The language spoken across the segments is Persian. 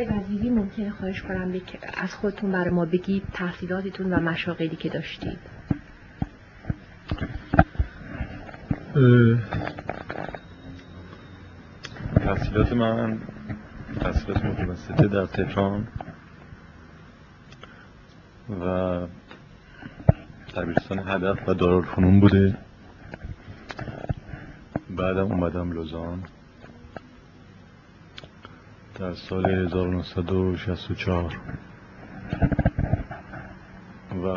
آقای وزیری ممکنه خواهش کنم از خودتون برای ما بگید تحصیلاتتون و مشاغلی که داشتید. تحصیلات من تحصیلات متوسطه در تهران و دبیرستان هدف و دارالفنون بوده. بعدم اومدم لوزان. در سال 1964 و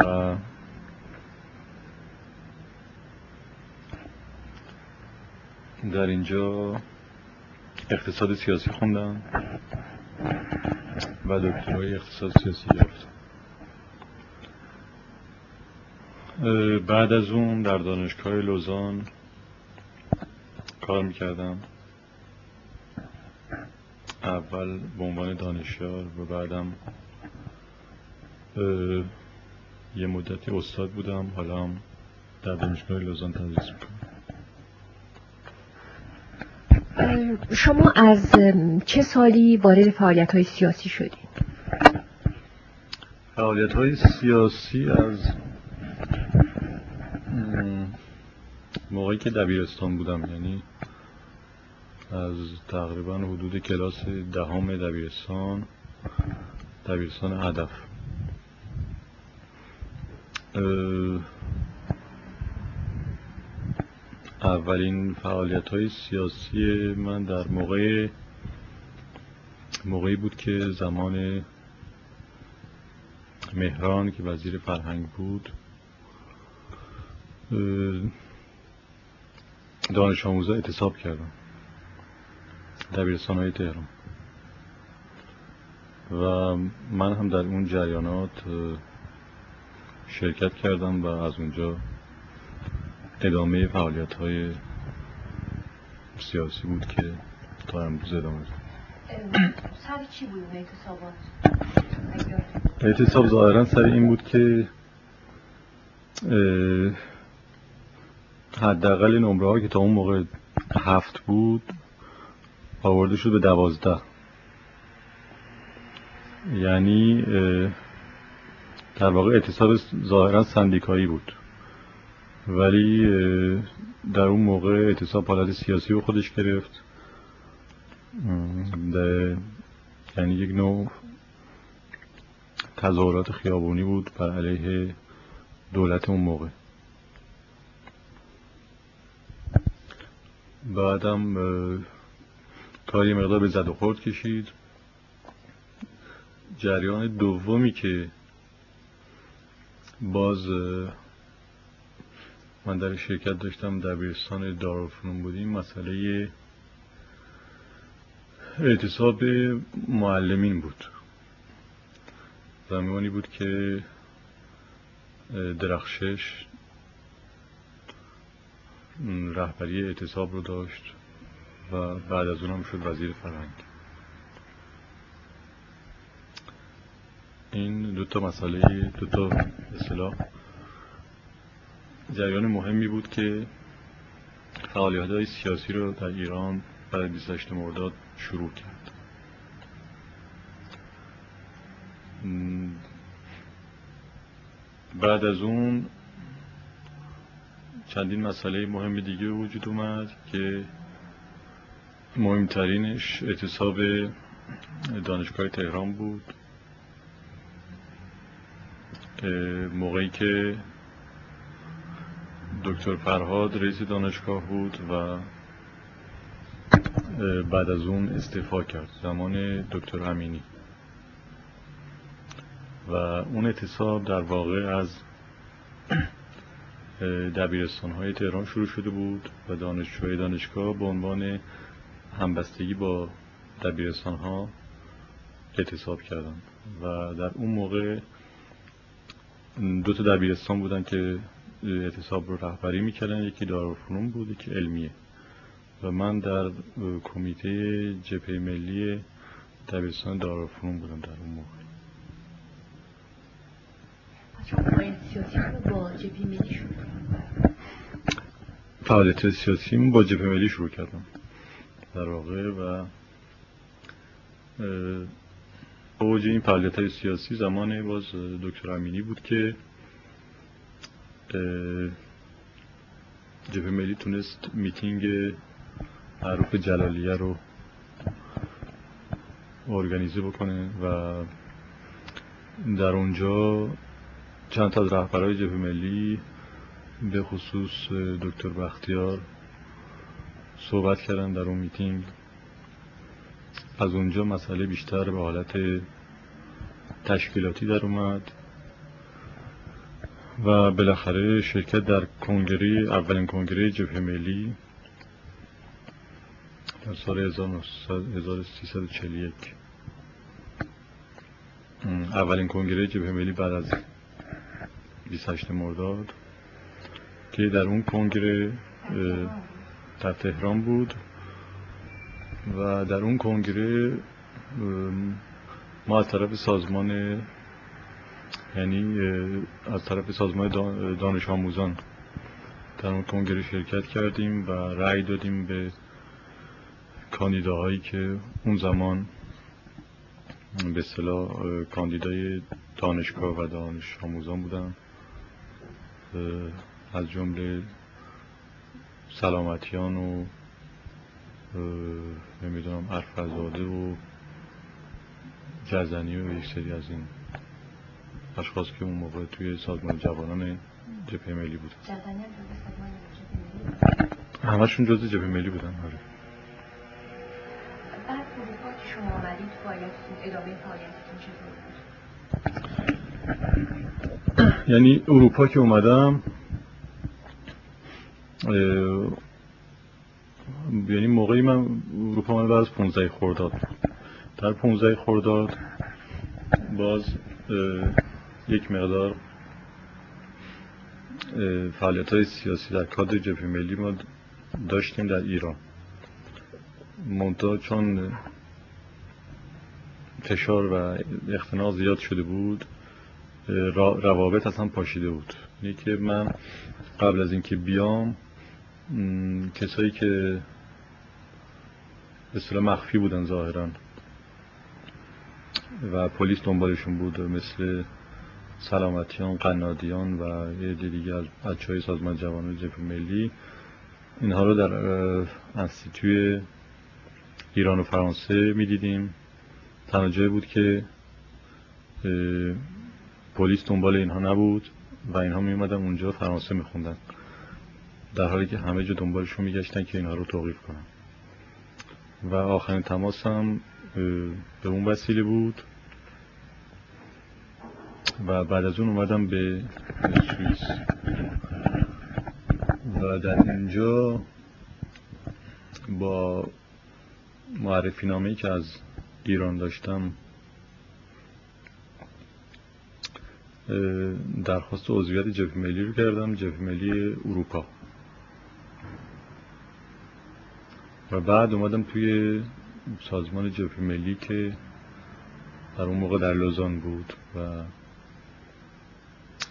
در اینجا اقتصاد سیاسی خوندم و دکترای اقتصاد سیاسی گرفتم. بعد از اون در دانشگاه لوزان کار می‌کردم. اول به عنوان دانشیار و بعدم یه مدتی استاد بودم حالا هم در دانشگاه لوزان تدریس می‌کنم شما از چه سالی وارد فعالیت های سیاسی شدید؟ فعالیت های سیاسی از موقعی که دبیرستان بودم یعنی از تقریبا حدود کلاس دهم دبیرستان دبیرستان هدف. اولین فعالیت های سیاسی من در موقع موقعی بود که زمان مهران که وزیر فرهنگ بود دانش آموزا اعتصاب کردم. دبیرستان های تهران و من هم در اون جریانات شرکت کردم و از اونجا ادامه فعالیت های سیاسی بود که تا امروز ادامه سر چی بود اعتصابات؟ اعتصاب ظاهرا سر این بود که حداقل نمره که تا اون موقع هفت بود آورده شد به دوازده. یعنی در واقع اعتصاب ظاهرا سندیکایی بود. ولی در اون موقع اعتصاب حالت سیاسی رو خودش گرفت. یعنی یک نوع تظاهرات خیابونی بود بر علیه دولت اون موقع. بعدم کاری یه مقدار به زد و خورد کشید. جریان دومی که باز من در شرکت داشتم در بیرستان دارالفنون بودیم مسئله اعتصاب معلمین بود. زمانی بود که درخشش رهبری اعتصاب رو داشت. و بعد از اونم شد وزیر فرهنگ. این دو تا مسئله دو تا اصطلاح جریان مهمی بود که فعالیت های سیاسی رو در ایران برای 28 مرداد شروع کرد. بعد از اون چندین مسئله مهم دیگه وجود اومد که مهمترینش اعتصاب دانشگاه تهران بود. موقعی که دکتر فرهاد رئیس دانشگاه بود و بعد از اون استعفا کرد زمان دکتر امینی. و اون اعتصاب در واقع از دبیرستان های تهران شروع شده بود و دانشجوهای دانشگاه به عنوان همبستگی با دبیرستان ها اعتصاب کردن و در اون موقع دو تا دبیرستان بودن که اعتصاب رو رهبری می‌کردن. یکی دارالفنون بود یکی علمیه. و من در کمیته جبهه ملی دبیرستان دارالفنون بودم در اون موقع. فعالیت سیاسی با جبهه ملی شروع کردم. در واقع و اوج این فعالیت های سیاسی زمان باز دکتر امینی بود که جبه ملی تونست میتینگ معروف جلالیه رو ارگانیزه بکنه و در اونجا چند تا از رهبرهای جبهه ملی به خصوص دکتر بختیار صحبت کردن در اون میتینگ. از اونجا مسئله بیشتر به حالت تشکیلاتی در اومد و بالاخره شرکت در کنگره اولین کنگره جبهه ملی در سال 1341 اولین کنگره جبهه ملی بعد از 28 مرداد که در اون کنگره در تهران بود و در اون کنگره ما از طرف سازمان یعنی از طرف سازمان دانش آموزان در اون کنگره شرکت کردیم و رأی دادیم به کاندیداهایی که اون زمان به اصطلاح کاندیدای دانشگاه و دانش آموزان بودن. از جمله سلامتیان و نمی‌دونم ارفزاده و جزنی و یک سری از این اشخاص که اون موقع توی سازمان جوانان جبهه ملی بودن. همشون جز جبهه ملی بودن آره. بعد که شما آمدید فعالیتتون ادامه فعالیتتون چطور بود؟ یعنی اروپا که اومدم یعنی موقعی من اروپا من بعد از 15 خرداد در 15 خرداد باز یک مقدار فعالیت های سیاسی در کادر جبهه ملی ما داشتیم در ایران. منتها چون فشار و اختناق زیاد شده بود روابط اصلا پاشیده بود. یعنی که من قبل از اینکه بیام کسایی که به مخفی بودن ظاهرا. و پلیس دنبالشون بود مثل سلامتیان قنادیان و یه دیگه از بچه های سازمان جوانان جبهه ملی. اینها رو در انستیتوی ایران و فرانسه می‌دیدیم. تنها بود که پلیس دنبال اینها نبود و اینها می اونجا فرانسه میخوندن. در حالی که همه جا دنبالشون میگشتن که اینها رو توقیف کنن. و آخرین تماس هم به اون وسیله بود و بعد از اون اومدم به سوئیس. و در اینجا با معرفی نامه که از ایران داشتم درخواست عضویت جبهه ملی رو کردم جبهه ملی اروپا. و بعد اومدم توی سازمان جبهه ملی که در اون موقع در لوزان بود و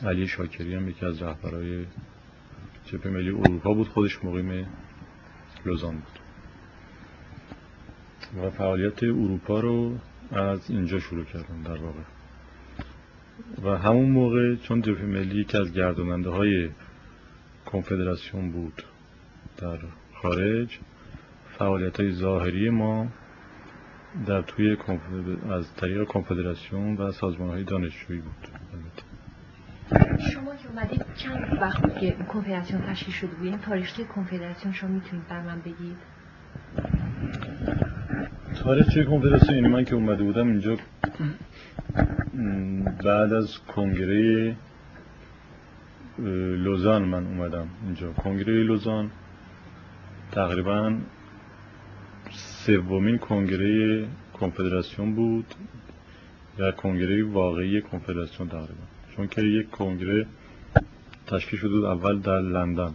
علی شاکری هم یکی از رهبرای جبهه ملی اروپا بود خودش مقیم لوزان بود. و فعالیت اروپا رو از اینجا شروع کردم در واقع. و همون موقع چون جبهه ملی یکی از گرداننده های کنفدراسیون بود در خارج فعالیت های ظاهری ما در توی از طریق کنفدراسیون و سازمان های دانشجویی بود. شما که اومدید چند وقت که کنفدراسیون تشکیل شده بود؟ یعنی تاریخچه کنفدراسیون شما می‌تونید بر من بگید؟ تاریخچه کنفدراسیون یعنی من که اومده بودم اینجا بعد از کنگره لوزان من اومدم اینجا. کنگره لوزان تقریبا سومین کنگره کنفدراسیون بود یا کنگره واقعی کنفدراسیون تقریبا چون که یک کنگره تشکیل شده اول در لندن.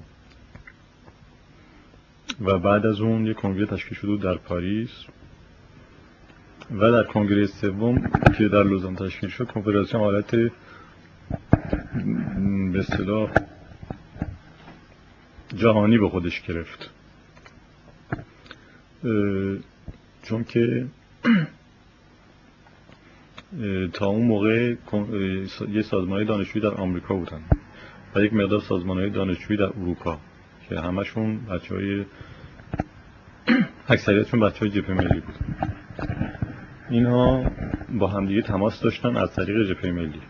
و بعد از اون یک کنگره تشکیل شده در پاریس. و در کنگره سوم که در لوزان تشکیل شد کنفدراسیون حالت به اصطلاح جهانی به خودش گرفت. چون که تا اون موقع یه سازمان دانشجویی در آمریکا بودن و یک مقدار سازمان دانشجویی در اروپا که همشون بچه های اکثریتشون بچه های جبهه ملی بود. اینها با همدیگه تماس داشتن از طریق جبهه ملی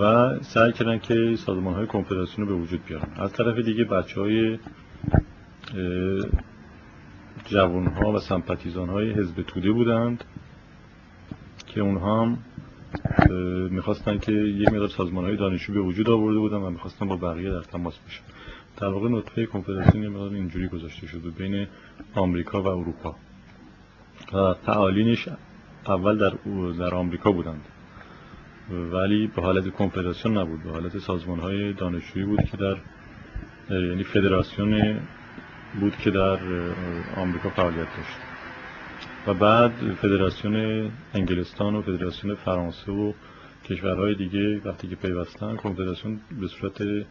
و سعی کردن که سازمان های کنفدراسیون رو به وجود بیارن. از طرف دیگه بچه های جوان ها و سمپاتیزان های حزب توده بودند که اونها هم می‌خواستن که یک مقدار سازمان های دانشجو به وجود آورده بودن و می‌خواستن با بقیه در تماس بشن. در واقع نطفه کنفدراسیون یه مقدار اینجوری گذاشته شده بین آمریکا و اروپا. و فعالینش اول در در آمریکا بودند. ولی به حالت کنفدراسیون نبود به حالت سازمان های دانشجویی بود که در یعنی فدراسیون بود که در آمریکا فعالیت داشت. و بعد فدراسیون انگلستان و فدراسیون فرانسه و کشورهای دیگه وقتی که پیوستن کنفدراسیون به صورت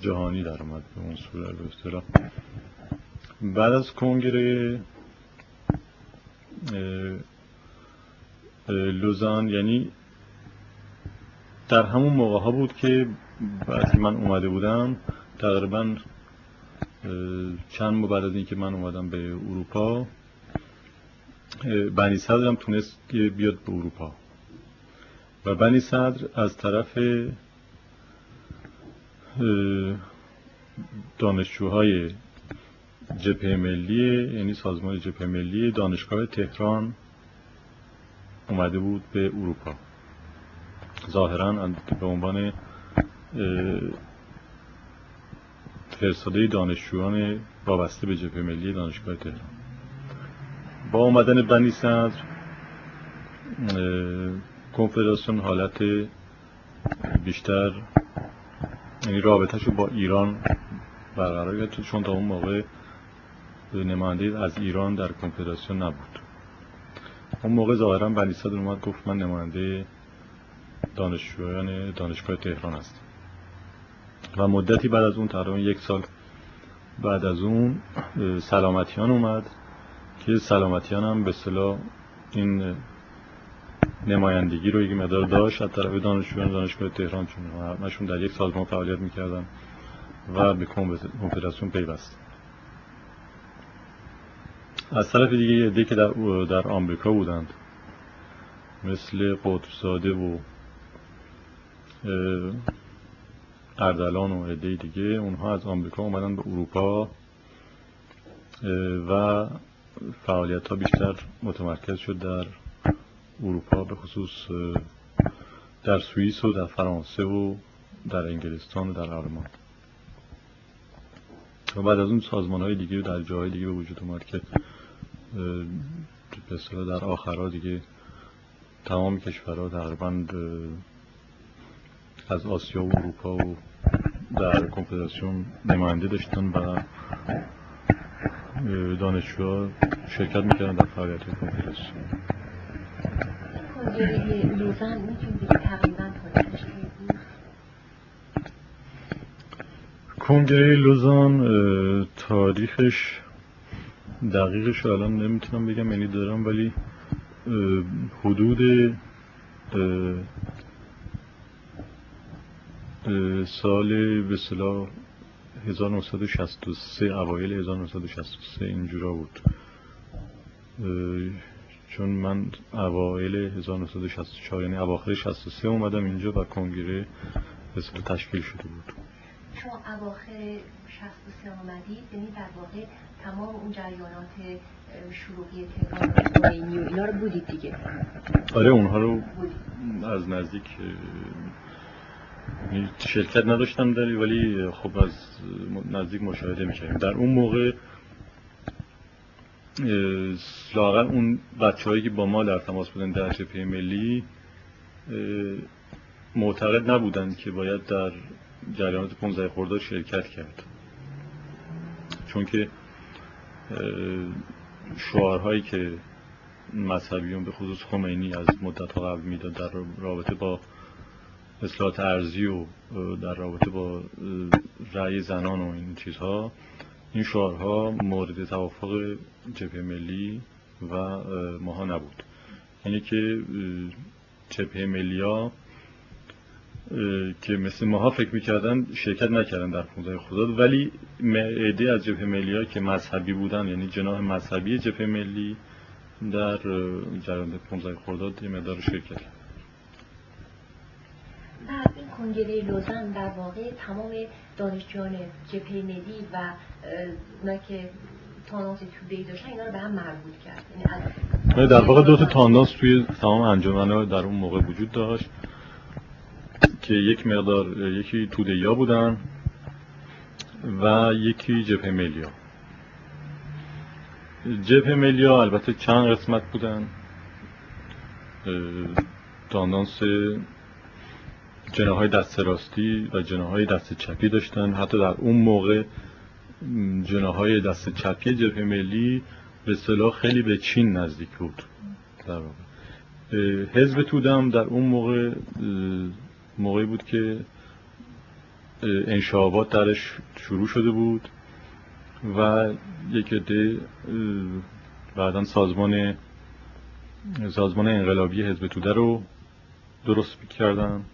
جهانی در اومد به اون صورت بعد از کنگره لوزان یعنی در همون موقع ها بود که وقتی من اومده بودم تقریبا چند ماه بعد از اینکه من اومدم به اروپا بنی صدر هم تونست بیاد به اروپا. و بنی صدر از طرف دانشجوهای جبهه ملی یعنی سازمان جبهه ملی دانشگاه تهران اومده بود به اروپا. ظاهرا به عنوان فرستاده دانشجویان وابسته به جبهه ملی دانشگاه تهران. با آمدن بنی صدر کنفدراسیون حالت بیشتر یعنی رابطهشو با ایران برقرار کرد چون تا اون موقع نماینده از ایران در کنفدراسیون نبود. اون موقع ظاهرا بنی صدر اومد گفت من نماینده دانشجویان دانشگاه تهران هستم. و مدتی بعد از اون تقریبا یک سال بعد از اون سلامتیان اومد که سلامتیان هم به صلاح این نمایندگی رو یک مدار داشت از طرف دانشجویان دانشگاه تهران چون همشون در یک سازمان فعالیت می‌کردن و به کنفدراسیون پیوست. از طرف دیگه یه که در, در آمریکا بودند مثل قطبزاده و اردلان و عده دیگه اونها از آمریکا اومدن به اروپا و فعالیت ها بیشتر متمرکز شد در اروپا به خصوص در سوئیس و در فرانسه و در انگلستان و در آلمان. و بعد از اون سازمان های دیگه در جاهای دیگه به وجود اومد که به در آخرها دیگه تمام کشورها تقریبا از آسیا و اروپا و در کنفدراسیون نماینده داشتن و دانشجوها شرکت می‌کردن در فعالیت کنفدراسیون کنگره لوزان تاریخش دقیقش الان نمی‌تونم بگم یعنی دارم ولی حدود سال به صلاح 1963 اوایل 1963 اینجورا بود. چون من اوایل 1964 یعنی اواخر 63 اومدم اینجا و کنگره به تشکیل شده بود. شما اواخر 63 آمدید یعنی در واقع تمام اون جریانات شروعی تهران و اینا رو بودید دیگه. آره اونها رو از نزدیک شرکت نداشتم داری ولی خب از نزدیک مشاهده می‌کردیم. در اون موقع لاغر اون بچه هایی که با ما در تماس بودن در جبهه ملی معتقد نبودند که باید در جریانات 15 خرداد شرکت کرد. چون که شعارهایی که مذهبیون به خصوص خمینی از مدت قبل می‌داد در رابطه با اصلاحات ارزی و در رابطه با رأی زنان و این چیزها این شعارها مورد توافق جبهه ملی و ماها نبود. یعنی که جبهه ملیا که مثل ماها فکر می‌کردن شرکت نکردن در 15 خرداد ولی عده از جبهه ملی که مذهبی بودن یعنی جناح مذهبی جبهه ملی در جریان 15 خرداد یه مقدار شرکت کنگره لوزن در واقع تمام دانشجویان جبهه ملی و اونا که تاناس توده ای داشتن اینا رو به هم مربوط کرد. یعنی در واقع دو تا تاناس توی تمام انجمن در اون موقع وجود داشت که یک مقدار یکی توده بودن و یکی جبهه ملیا جبهه ملیا البته چند قسمت بودن. تاندانس جناهای دست راستی و جناهای دست چپی داشتن. حتی در اون موقع جناهای دست چپی جبهه ملی به صلاح خیلی به چین نزدیک بود. در حزب تودم در اون موقع موقعی بود که انشابات درش شروع شده بود و یک عده بعدا سازمان سازمان انقلابی حزب توده رو درست کردن.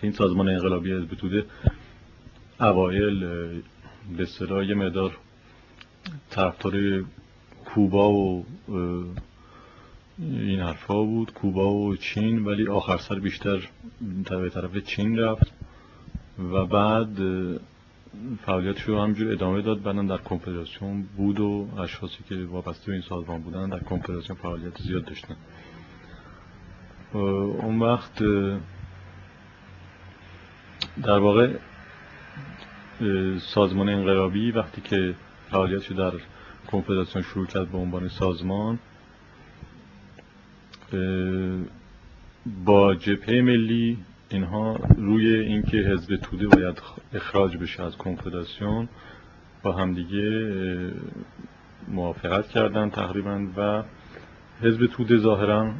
که این سازمان انقلابی حزب توده اوایل به اصطلاح یه مقدار طرفدار کوبا و این حرفا بود کوبا و چین ولی آخر سر بیشتر به طرف چین رفت و بعد فعالیتش رو همجور ادامه داد. بعدم در کنفدراسیون بود و اشخاصی که وابسته به این سازمان بودن در کنفدراسیون فعالیت زیاد داشتن. اون وقت در واقع سازمان انقلابی وقتی که فعالیتش در کنفدراسیون شروع کرد به عنوان سازمان با جبهه ملی اینها روی اینکه حزب توده باید اخراج بشه از کنفدراسیون با همدیگه موافقت کردن تقریبا و حزب توده ظاهرا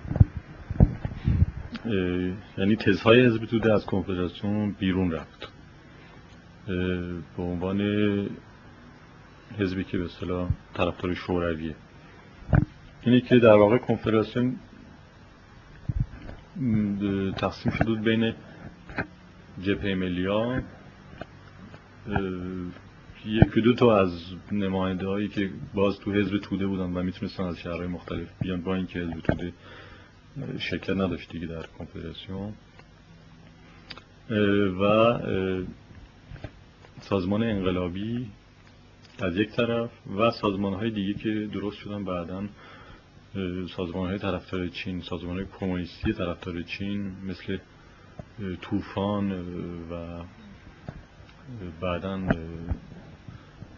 یعنی تزهای حزب توده از کنفدراسیون بیرون رفت. به عنوان حزبی که به اصطلاح طرفدار شورویه. اینه که در واقع کنفدراسیون تقسیم شده بود بین جبهه ملیا یکی دو تا از نماینده هایی که باز تو حزب توده بودن و می‌تونستن از شهرهای مختلف بیان با اینکه حزب توده شکل نداشت دیگه در کنفدراسیون و سازمان انقلابی از یک طرف و سازمان های دیگه که درست شدن بعدا سازمان های طرفدار چین سازمان های کمونیستی طرفدار چین مثل طوفان و بعدا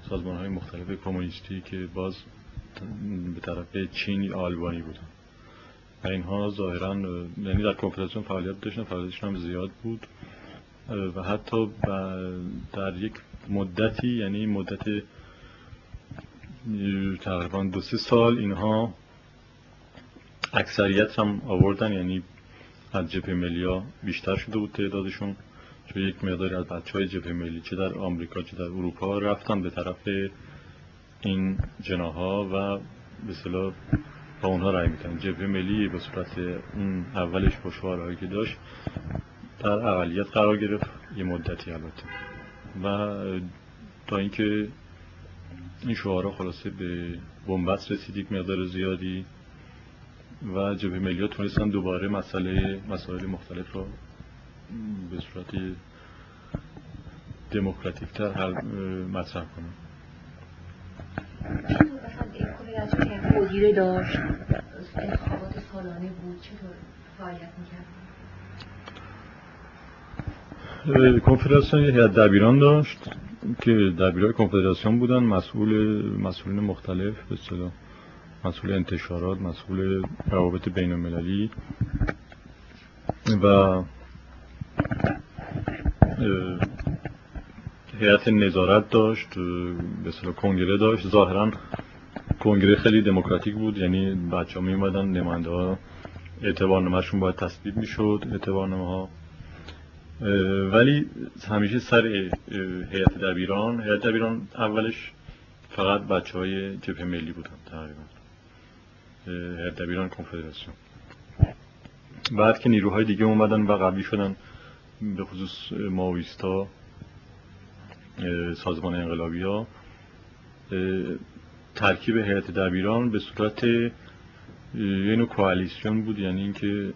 سازمان های مختلف کمونیستی که باز به طرف چین آلبانی بودن. و اینها ظاهرا یعنی در کنفرانسیون فعالیت داشتن فعالیتشون هم زیاد بود. و حتی در یک مدتی یعنی مدت تقریبا دو سه سال اینها اکثریت هم آوردن. یعنی از جبهه ملی بیشتر شده بود تعدادشون. چون یک مقداری از بچه های جبهه ملی چه در آمریکا چه در اروپا رفتن به طرف این جناها و به با اونها رای میتن جبهه ملی به صورت اون اولش با شعارهایی که داشت در اقلیت قرار گرفت. یه مدتی البته. و تا اینکه این شعارها خلاصه به بنبست رسید مقدار زیادی و جبهه ملی تونستن دوباره مسئله مسائل مختلف رو به صورت دموکراتیک تر مطرح کنن. کنفدراسیون یه هیئت دبیران داشت که دبیرای کنفدراسیون بودن مسئول مسئولین مختلف به اصطلاح مسئول انتشارات مسئول روابط بین المللی و هیئت نظارت داشت به کنگره داشت. ظاهرا کنگره خیلی دموکراتیک بود یعنی بچه ها می اومدن نماینده ها اعتبارنامهشون باید تصویب می‌شد اعتبارنامه ها ولی همیشه سر هیئت دبیران هیئت دبیران اولش فقط بچه های جبهه ملی بودن تقریبا. دبیران کنفدراسیون. بعد که نیروهای دیگه اومدن و قوی شدن به خصوص ماویستا سازمان انقلابی ها ترکیب هیئت دبیران به صورت یه نوع کوالیسیون بود یعنی اینکه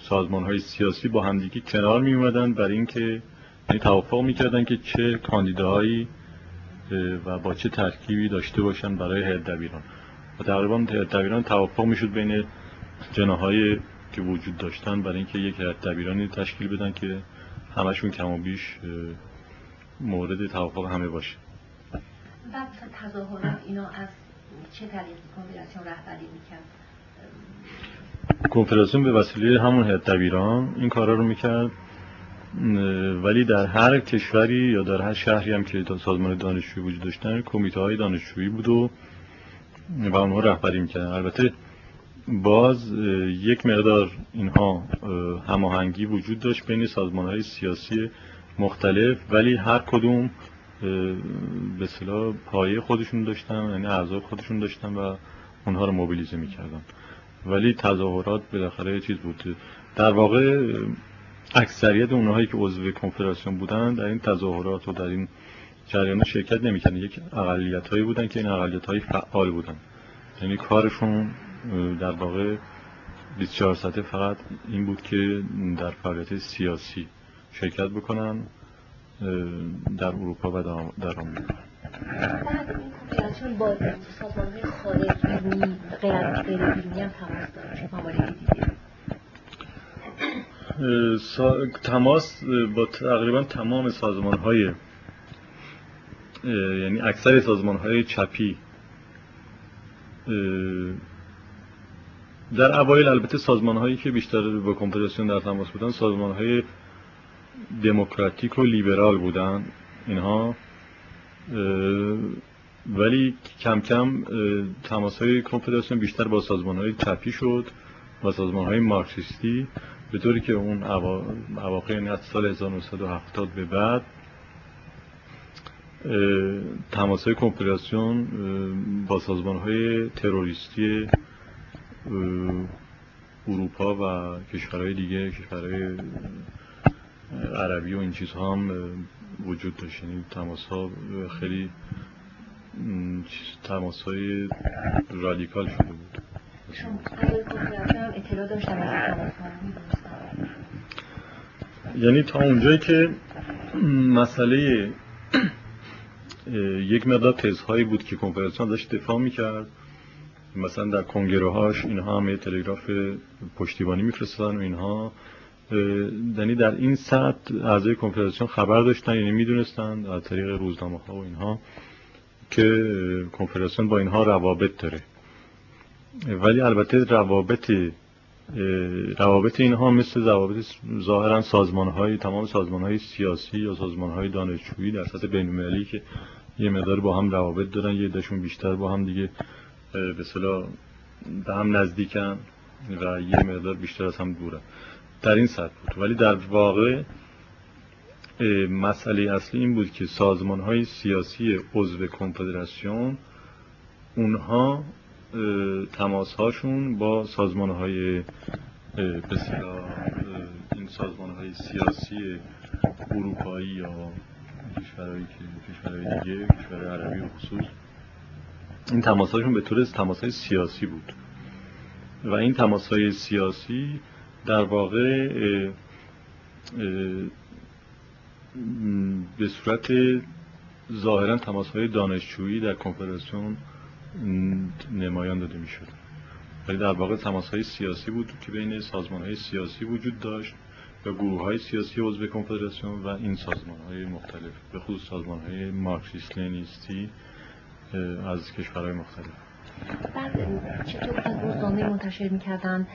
سازمان های سیاسی با همدیگه کنار می اومدن برای اینکه یعنی توافق می‌کردن که چه کاندیداهایی و با چه ترکیبی داشته باشن برای هیئت دبیران و تقریبا هیئت دبیران توافق می‌شد بین جناهای که وجود داشتن برای اینکه یک هیئت دبیرانی تشکیل بدن که همشون کم و بیش مورد توافق همه باشه. بعد تظاهرات اینا از چه طریقی کنفدراسیون رهبری می‌کرد؟ کنفدراسیون به وسیله همون هیئت دبیران این کارا رو می‌کرد. ولی در هر کشوری یا در هر شهری هم که سازمان دانشجویی وجود داشتن کمیته های دانشجویی بود و و اونها رهبری می‌کردن. البته باز یک مقدار اینها هماهنگی وجود داشت بین سازمان های سیاسی مختلف ولی هر کدوم به صلاح پایه خودشون داشتن یعنی اعضای خودشون داشتن و اونها رو موبیلیزه می‌کردن. ولی تظاهرات بالاخره چیز بود. در واقع اکثریت اونهایی که عضو کنفدراسیون بودن در این تظاهرات و در این جریان شرکت نمی‌کردن. یک اقلیت هایی بودن که این اقلیت های فعال بودن. یعنی کارشون در واقع 24 ساعته فقط این بود که در فعالیت سیاسی شرکت بکنن. در اروپا و در آمریکا. چون با سازمان های خارجی غیر از غیر بیرونی هم تماس تماس با تقریبا تمام سازمان های یعنی اکثر سازمان های چپی در اوایل البته سازمان هایی که بیشتر با کنفدراسیون در تماس بودن سازمان های دموکراتیک و لیبرال بودن اینها ولی کم کم تماس های کنفدراسیون بیشتر با سازمان های چپی شد و سازمان های مارکسیستی به طوری که اون اواخر یعنی از سال 1970 به بعد تماس های کنفدراسیون با سازمان های تروریستی اروپا و کشورهای دیگه کشورهای عربی و این چیزها هم وجود داشت. یعنی تماس ها خیلی تماس های رادیکال شده بود. یعنی تا اونجایی که مسئله یک مقدار تزهایی بود که کنفرانسیون داشت دفاع می‌کرد. مثلا در کنگره اینها هم تلگراف پشتیبانی میفرستادن و اینها. یعنی در این سطح اعضای کنفدراسیون خبر داشتن یعنی می‌دونستن از طریق روزنامه ها و اینها که کنفدراسیون با اینها روابط داره. ولی البته روابط روابط اینها مثل روابط ظاهرا سازمان های تمام سازمان های سیاسی یا سازمان های دانشجویی در سطح بین که یه مقدار با هم روابط دارن یه دشون بیشتر با هم دیگه به صلاح به هم نزدیکن و یه مقدار بیشتر از هم دورن. در این سطح بود. ولی در واقع مسئله اصلی این بود که سازمان های سیاسی عضو کنفدراسیون اونها تماس هاشون با سازمان های این سازمان های سیاسی اروپایی یا کشورهایی که کشورهای دیگه کشورهای عربی خصوص این تماس هاشون به طور تماس های سیاسی بود. و این تماس های سیاسی در واقع به صورت ظاهرا تماس های دانشجویی در کنفرانسیون نمایان داده می شد ولی در واقع تماس های سیاسی بود که بین سازمان های سیاسی وجود داشت و گروه های سیاسی عضو کنفدراسیون و این سازمان های مختلف به خصوص سازمان های مارکسیست لنیستی از کشورهای مختلف. بعد چطور که روزنامه منتشر می‌کردن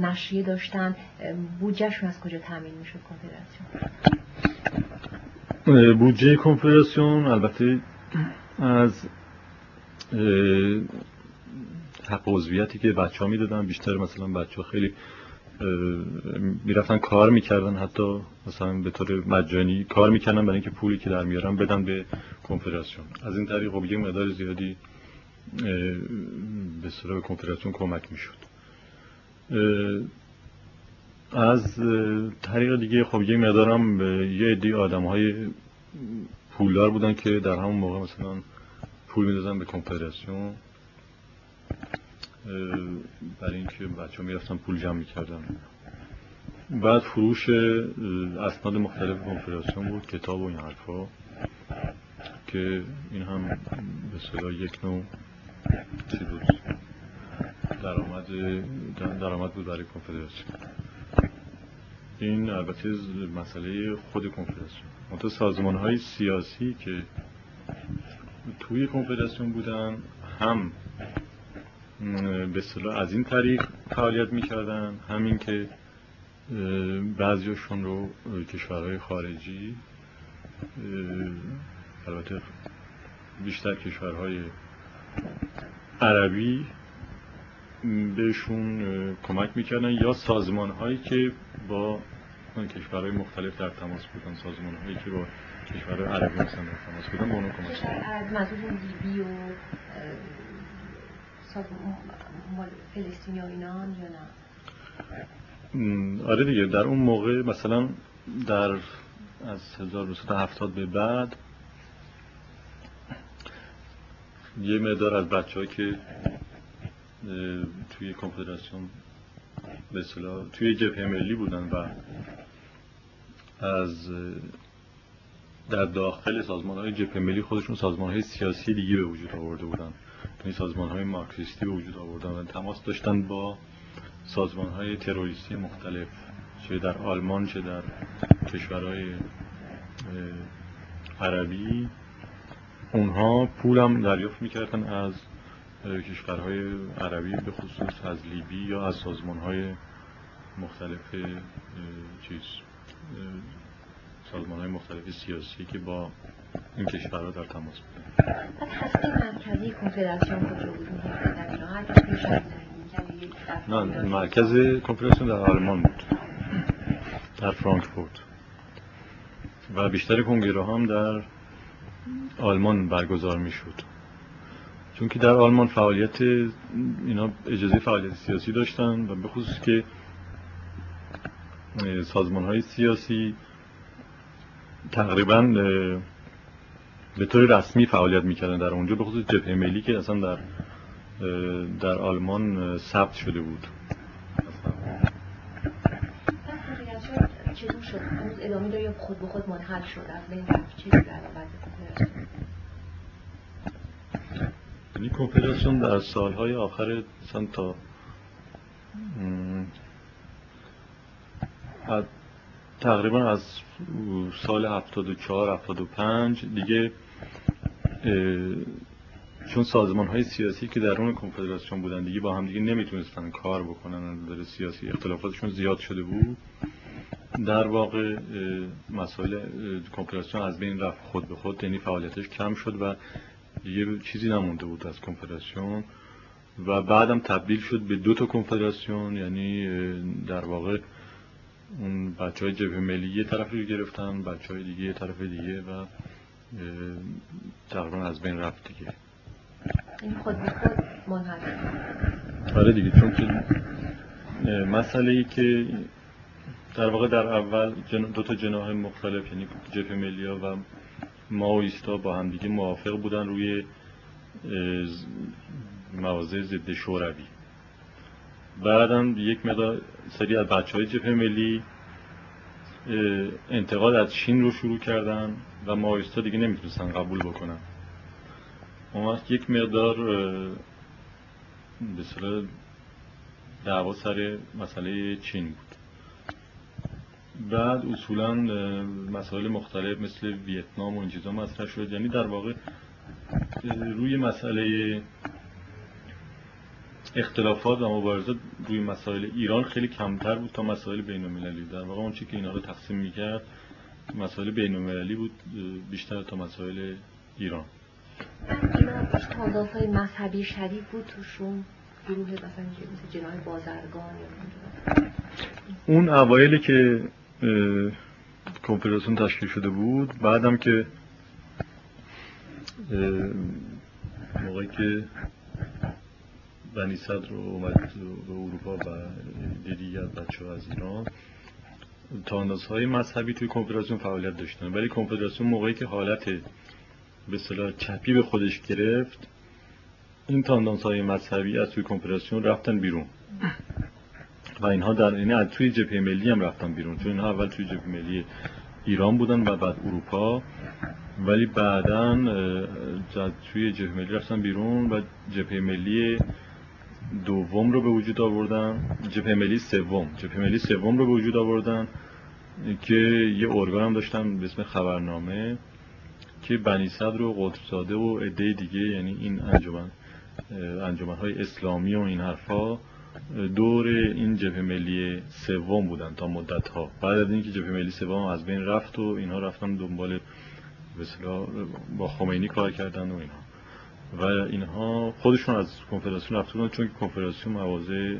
نشریه داشتن بودجهشون از کجا تامین می‌شد کنفدراسیون؟ بودجه کنفدراسیون البته از حق عضویتی که بچه ها می‌دادن بیشتر مثلا بچه ها خیلی می‌رفتن کار می‌کردن حتی مثلا به طور مجانی کار می‌کردن برای اینکه پولی که در میارن بدن به کنفدراسیون. از این طریق خب یه مقدار زیادی به صورت کنفدراسیون کمک می‌شد. از طریق دیگه خب یه مقدارم یه عدی آدم های پولدار بودن که در همون موقع مثلا پول می‌دادن به کنفدراسیون. برای اینکه بچه ها می‌رفتن پول جمع می‌کردن. بعد فروش اسناد مختلف کنفدراسیون بود کتاب و این حرفا که این هم به صدا یک نوع چی بود درآمد درآمد بود برای کنفدراسیون. این البته مسئله خود کنفدراسیون. منتها سازمان های سیاسی که توی کنفدراسیون بودن هم به صلاح از این طریق فعالیت می‌کردن همین که بعضیشون رو کشورهای خارجی البته بیشتر کشورهای عربی بهشون کمک می‌کردن یا سازمان هایی که با کشورهای مختلف در تماس بودن سازمان هایی که با کشورهای عربی مثلا در تماس بودن با اونو کمک فلسطینی و اینان یا نه؟ آره دیگه در اون موقع مثلا در از 1970 به بعد یه مقدار از بچه که توی کنفدراسیون به توی جبهه ملی بودن و از در داخل سازمان های جبهه ملی خودشون سازمان های سیاسی دیگه به وجود آورده بودن. این سازمان های مارکسیستی به وجود آوردن و تماس داشتن با سازمان های تروریستی مختلف چه در آلمان چه در کشورهای عربی. اونها پولم دریافت می‌کردن از کشورهای عربی به خصوص از لیبی یا از سازمان های مختلف چیز سازمان های مختلف سیاسی که با این کشورها در تماس بودن. نه مرکز کنفدراسیون در آلمان بود. در فرانکفورت. و بیشتر کنگره هم در آلمان برگزار می شد چون که در آلمان فعالیت اینا اجازه فعالیت سیاسی داشتن و به خصوص که سازمان های سیاسی تقریبا به طور رسمی فعالیت می‌کردن در اونجا. به خصوص جبهه ملی که اصلا در در آلمان ثبت شده بود. چطور شد؟ ادامه داره خود به خود منحل شد از بین رفت. چیزی یعنی کنفدراسیون در سالهای آخر مثلا تا تقریبا از سال 74 75 دیگه چون سازمان های سیاسی که درون کنفدراسیون بودن دیگه با هم دیگه نمی‌تونستن کار بکنن در سیاسی اختلافاتشون زیاد شده بود. در واقع مسائل کنفدراسیون از بین رفت خود به خود یعنی فعالیتش کم شد و یه چیزی نمونده بود از کنفدراسیون و بعدم تبدیل شد به دو تا کنفدراسیون یعنی در واقع اون بچه های جبه ملی یه طرف رو گرفتن بچه های دیگه یه طرف دیگه و تقریبا از بین رفت دیگه. این خود به خود منحل آره دیگه چون که مسئله ای که در واقع در اول دو تا جناح مختلف یعنی جبهه ملی و ماویستا با هم دیگه موافق بودن روی مواضع ضد شوروی. بعدم یک مدار سری از بچه های جبهه ملی انتقاد از چین رو شروع کردن و ماویستا دیگه نمی‌تونستن قبول بکنن. اون وقت یک مقدار به دعوا سر مسئله چین بود. بعد اصولا مسائل مختلف مثل ویتنام و این چیزا مطرح شد یعنی در واقع روی مسئله اختلافات و مبارزات روی مسائل ایران خیلی کمتر بود تا مسائل بین المللی در واقع اون که اینا رو تقسیم می‌کرد مسائل بین المللی بود بیشتر تا مسائل ایران. های مذهبی شدید بود توشون؟ گروه مثلا مثل جناه بازرگان یا اون اوایلی که کنفدراسیون تشکیل شده بود. بعدم که موقعی که بنی صدر رو اومد به اروپا و دیگر بچه ها از ایران های مذهبی توی کنفدراسیون فعالیت داشتن. ولی کنفدراسیون موقعی که حالت به صلاح چپی به خودش گرفت این تاندانس های مذهبی از توی کنفدراسیون رفتن بیرون. و اینها در این از توی جبهه ملی هم رفتن بیرون چون اینها اول توی جبهه ملی ایران بودن و بعد اروپا. ولی بعدا توی جبهه ملی رفتن بیرون و جبهه ملی دوم رو به وجود آوردن. جبهه ملی سوم. جبهه ملی سوم رو به وجود آوردن که یه ارگان هم داشتن به اسم خبرنامه که بنی صدر و قطب و عده دیگه یعنی این انجمن انجمن های اسلامی و این حرفا دور این جبهه ملی سوم بودن تا مدت ها بعد از اینکه جبهه ملی سوم از بین رفت و اینها رفتن دنبال با خمینی کار کردن و اینها. و اینها خودشون از کنفدراسیون رفته بودن چون کنفدراسیون موازه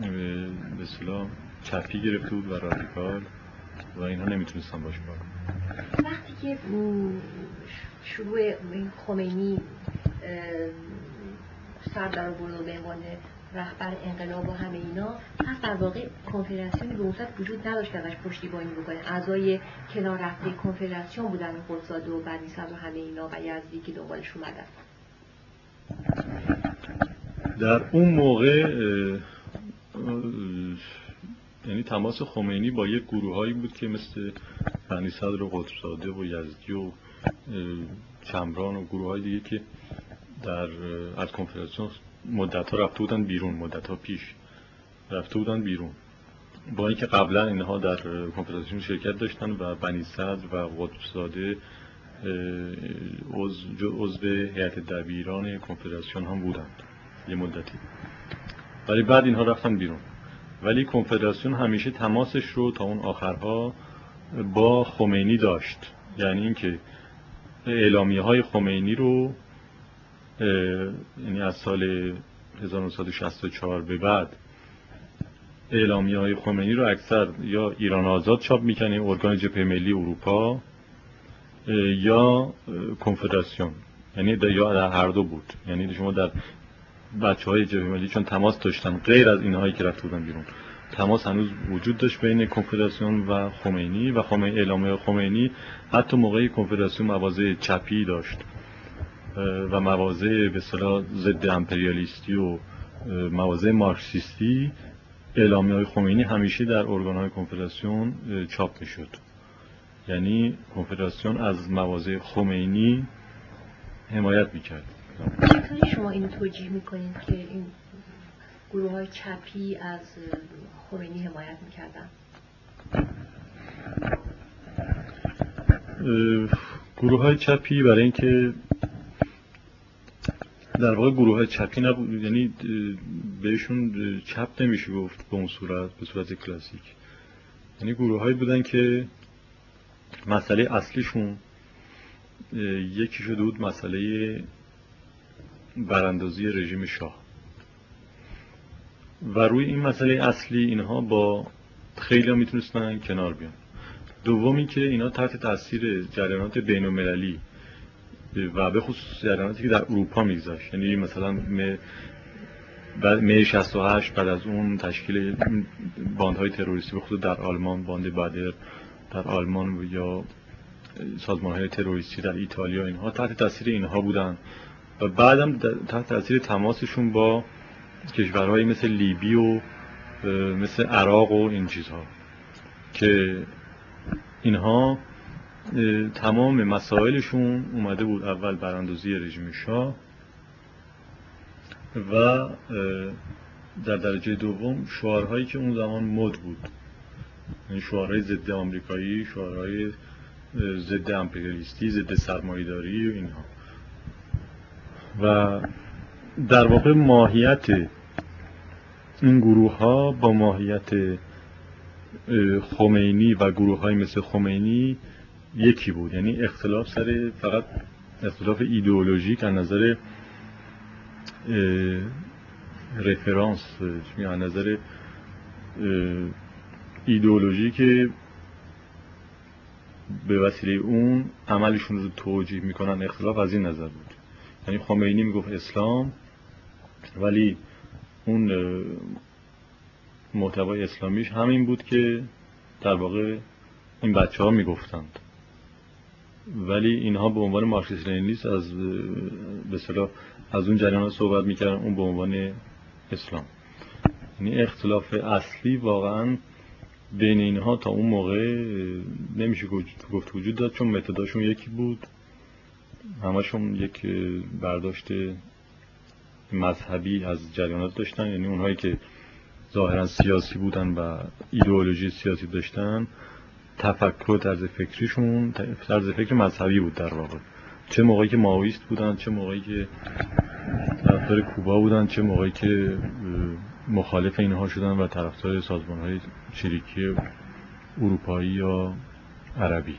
به اصطلاح چپی گرفته بود و رادیکال و اینها نمی‌تونستن باش کار وقتی که شروع خمینی سر در به عنوان رهبر انقلاب و همه اینا پس در واقع کنفدراسیونی به وسط وجود نداشت که ازش پشتیبانی بکنه اعضای کنار رفته کنفدراسیون بودن خودزاده و بنی و همه اینا و یزدی که دنبالش اومدن. در اون موقع یعنی تماس خمینی با یک گروه بود که مثل بنی صدر و قطرزاده و یزدی و چمران و گروه های دیگه که در از کنفرانسیون مدت ها رفته بودن بیرون مدت ها پیش رفته بودن بیرون. با اینکه قبلا اینها در کنفرانسیون شرکت داشتن و بنی صدر و قطرزاده عضو هیئت دبیران کنفدراسیون هم بودند یه مدتی. ولی بعد اینها رفتن بیرون. ولی کنفدراسیون همیشه تماسش رو تا اون آخرها با خمینی داشت. یعنی اینکه اعلامیه های خمینی رو یعنی از سال 1964 به بعد اعلامیه های خمینی رو اکثر یا ایران آزاد چاپ می‌کنه ارگان جبهه ملی اروپا یا کنفدراسیون. یعنی یا در هر دو بود. یعنی شما در بچه های جبهه ملی چون تماس داشتن غیر از اینهایی که رفت بودن بیرون. تماس هنوز وجود داشت بین کنفدراسیون و خمینی و خمینی اعلامه خمینی. حتی موقعی کنفدراسیون مواضع چپی داشت. و مواضع به صلاح ضد امپریالیستی و مواضع مارکسیستی اعلامی های خمینی همیشه در ارگان های کنفدراسیون چاپ می شد یعنی کنفدراسیون از مواضع خمینی حمایت می‌کرد. چطوری شما اینو توجیه می‌کنید که این گروه های چپی از خمینی حمایت می‌کردن؟ گروه های چپی برای اینکه در واقع گروه های چپی نبود. یعنی بهشون چپ نمیشه گفت به اون صورت به صورت کلاسیک. یعنی گروه هایی بودن که مسئله اصلیشون یکی شده بود مسئله براندازی رژیم شاه. و روی این مسئله اصلی اینها با خیلی می‌تونستن کنار بیان. دومی که اینا تحت تاثیر جریانات بین المللی و به خصوص جریاناتی که در اروپا میگذاشت یعنی مثلا می 68 بعد از اون تشکیل باندهای تروریستی به در آلمان باند بادر در آلمان یا سازمان های تروریستی در ایتالیا اینها تحت تاثیر اینها بودن. و بعدم تحت تاثیر تماسشون با کشورهایی مثل لیبی و مثل عراق و این چیزها که اینها تمام مسائلشون اومده بود اول براندازی رژیم شاه و در درجه دوم شعارهایی که اون زمان مد بود. یعنی شعارهای ضد آمریکایی شعارهای ضد امپریالیستی ضد سرمایه‌داری و اینها. و در واقع ماهیت این گروه ها با ماهیت خمینی و گروه های مثل خمینی یکی بود. یعنی اختلاف سر فقط اختلاف ایدئولوژیک از نظر رفرانس از نظر ایدئولوژی که به وسیله اون عملشون رو توجیه می‌کنن اختلاف از این نظر بود. یعنی خمینی می‌گفت اسلام ولی اون محتوای اسلامیش همین بود که در واقع این بچه ها می‌گفتند. ولی اینها به عنوان مارکسیست لنینیست از به از اون جریان صحبت می‌کردن اون به عنوان اسلام. یعنی اختلاف اصلی واقعا بین اینها تا اون موقع نمیشه گفت وجود داد چون متداشون یکی بود. همشون یک برداشت مذهبی از جریانات داشتن. یعنی اونهایی که ظاهرا سیاسی بودن و ایدئولوژی سیاسی داشتن. تفکر طرز فکریشون طرز فکر مذهبی بود در واقع. چه موقعی که ماویست بودن چه موقعی که طرفدار کوبا بودن چه موقعی که مخالف اینها شدن و طرفدار سازمان های چریکی اروپایی یا عربی.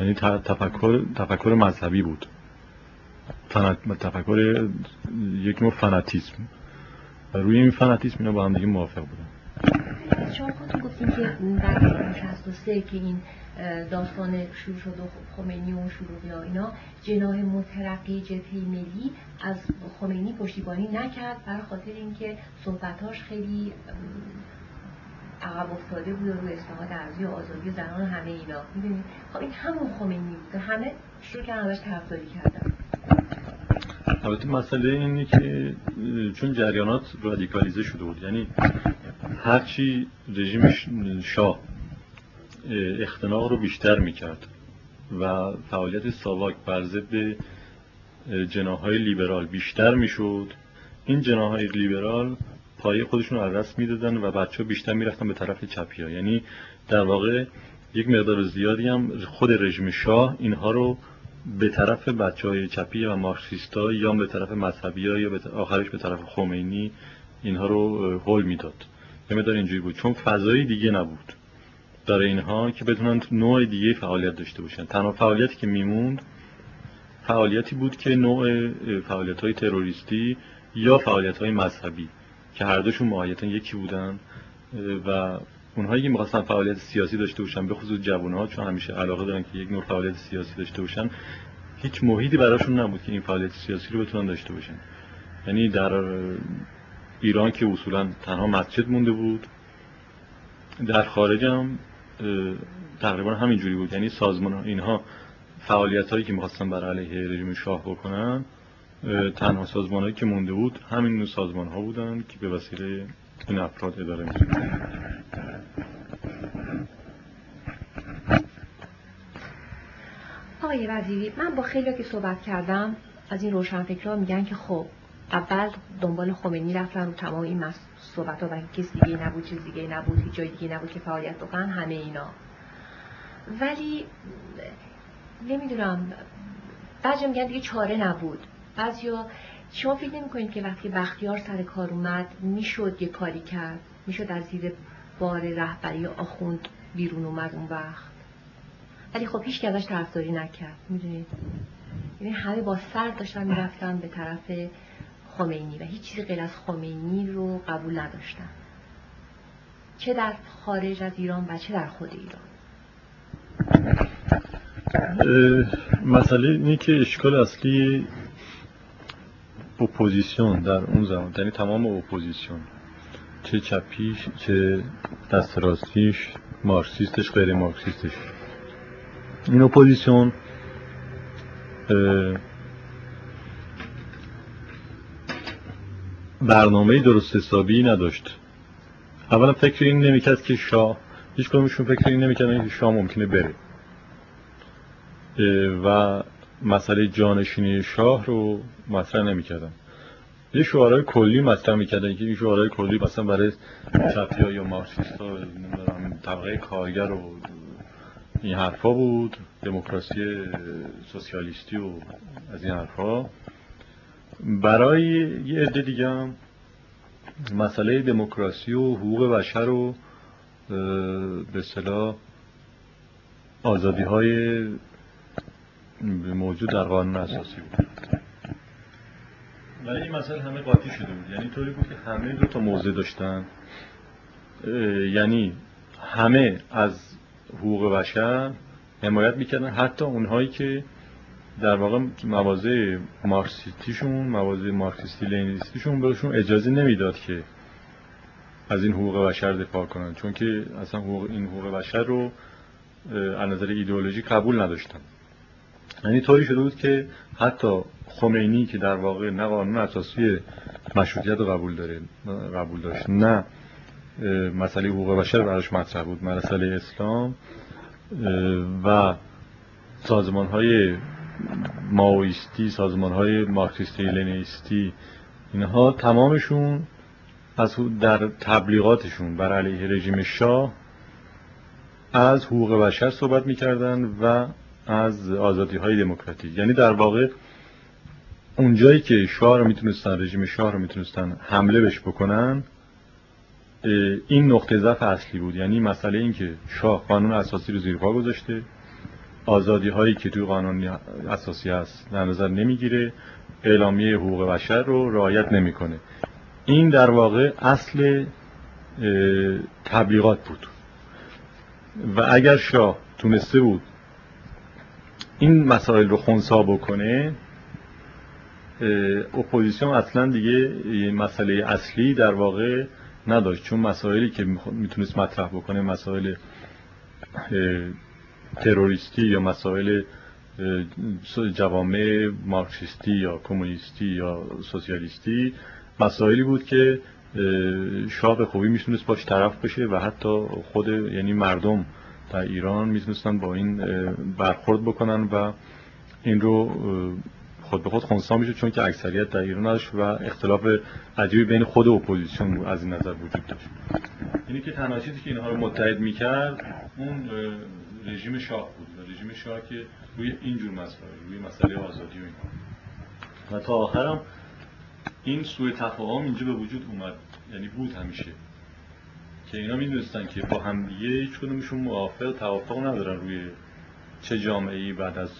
یعنی تفکر تفکر مذهبی بود. تفکر یک نوع فناتیسم. و روی این فناتیسم اینا با هم دیگه موافق بودن. شما خودتون گفتین که در 63 که این داستان شروع شد و خمینی و شروع یا اینا جناه مترقی جبهه ملی از خمینی پشتیبانی نکرد برای خاطر اینکه صحبتاش خیلی عقب افتاده بود روی اصلاحات ارزی و آزادی زنان همه اینا. می‌دونید خب این همون خمینی بود همه شروع کردن ازش طرفداری کردن. البته مسئله اینه که چون جریانات رادیکالیزه شده بود یعنی هرچی رژیم شاه اختناق رو بیشتر می‌کرد و فعالیت ساواک بر ضد جناهای لیبرال بیشتر می‌شد این جناهای لیبرال پایه خودشون رو از دست می‌دادن و بچه بیشتر می‌رفتن به طرف چپی. یعنی در واقع یک مقدار زیادی هم خود رژیم شاه اینها رو به طرف بچه های چپی و مارکسیستا یا به طرف مذهبی یا آخرش به طرف خمینی اینها رو حل می‌داد یه مقدار اینجوری بود. چون فضایی دیگه نبود برای اینها که بتونن نوع دیگه فعالیت داشته باشن. تنها فعالیتی که میموند فعالیتی بود که نوع فعالیت های تروریستی یا فعالیت های مذهبی که هر دوشون ماهیتا یکی بودن و اونهایی که می‌خواستن فعالیت سیاسی داشته باشن به خصوص جوانها چون همیشه علاقه دارن که یک نوع فعالیت سیاسی داشته باشن هیچ محیطی براشون نبود که این فعالیت سیاسی رو بتونن داشته باشن. یعنی در ایران که اصولا تنها مسجد مونده بود. در خارج هم تقریبا همینجوری بود. یعنی سازمان اینها فعالیت هایی که می‌خواستن بر علیه رژیم شاه بکنن تنها سازمان هایی که مونده بود همین سازمان ها بودن که به وسیله این افراد اداره میشن آقای وزیری من با خیلی که صحبت کردم از این روشنفکرها میگن که خب اول دنبال خمینی رفتن رو تمام این صحبت ها و کسی دیگه نبود چیز دیگه نبود هیچ جای دیگه نبود که فعالیت بکنن همه اینا. ولی نمی‌دونم بعضی میگن دیگه چاره نبود. بعضیا شما فکر نمی کنید که وقتی بختیار سر کار اومد می‌شد یه کاری کرد؟ می‌شد از زیر بار رهبری آخوند بیرون اومد اون وقت؟ ولی خب هیچ ازش طرفداری نکرد می‌دونید؟ یعنی همه با سر داشتن می‌رفتن به طرف خمینی و هیچ چیزی غیر از خمینی رو قبول نداشتن چه در خارج از ایران و چه در خود ایران. مسئله اینه که اشکال اصلی اپوزیسیون در اون زمان یعنی تمام اپوزیسیون چه چپیش چه دست راستیش مارکسیستش غیر مارکسیستش. این اپوزیسیون برنامه درست حسابی نداشت. اولا فکر این نمی‌کرد که شاه هیچ کنمشون فکر این نمی‌کرد که شاه ممکنه بره. و مسئله جانشینی شاه رو مطرح نمی‌کردن. یه شعارهای کلی مطرح می‌کردن که این شعارهای کلی مثلا برای چپی یا مارکسیست ها طبقه کارگر و این حرفا بود دموکراسی سوسیالیستی و از این حرفا. برای یه عده دیگه هم مسئله دموکراسی و حقوق بشر و به صلاح آزادی های موجود در قانون اساسی بود. ولی این مسئله همه قاطی شده بود. یعنی طوری بود که همه دو تا موضع داشتن. یعنی همه از حقوق بشر حمایت می‌کردن. حتی اونهایی که در واقع موازه مارکسیستیشون موازه مارکسیستی لینیستیشون بهشون اجازه نمی‌داد که از این حقوق بشر دفاع کنن. چون که اصلا حقوق این حقوق بشر رو از نظر ایدئولوژی قبول نداشتن. یعنی طوری شده بود که حتی خمینی که در واقع نه قانون اساسی مشروطیت رو قبول داره قبول داشت نه مسئله حقوق بشر براش مطرح بود مسئله اسلام و سازمان های ماویستی سازمان های مارکسیستی لنیستی اینها تمامشون از در تبلیغاتشون بر علیه رژیم شاه از حقوق بشر صحبت می‌کردن و از آزادی های دموکراتیک. یعنی در واقع اونجایی که شاه رو می‌تونستن رژیم شاه رو می‌تونستن حمله بهش بکنن این نقطه ضعف اصلی بود. یعنی مسئله این که شاه قانون اساسی رو زیر پا گذاشته آزادی هایی که توی قانون اساسی هست در نظر نمی‌گیره اعلامیه حقوق بشر رو رعایت نمی‌کنه. این در واقع اصل تبلیغات بود. و اگر شاه تونسته بود این مسائل رو خونسا بکنه اپوزیسیون اصلا دیگه مسئله اصلی در واقع نداشت. چون مسائلی که می‌تونست مطرح بکنه مسائل تروریستی یا مسائل جوامع مارکسیستی یا کمونیستی یا سوسیالیستی مسائلی بود که شاه به خوبی می‌تونست باش طرف بشه و حتی خود یعنی مردم در ایران می‌تونستن با این برخورد بکنن و این رو خود به خود خونسا میشه چون که اکثریت در ایران داشت و اختلاف عجیبی بین خود اپوزیسیون از این نظر وجود داشت. اینی که تنها که اینها رو متحد می‌کرد اون رژیم شاه بود رژیم شاه که روی اینجور مسائل روی مسئله آزادی و این و تا آخرم این سوء تفاهم اینجا به وجود اومد یعنی بود همیشه. که اینا می‌دونستن که با همدیگه هیچ کدومشون موافق توافق ندارن روی چه جامعه ای بعد از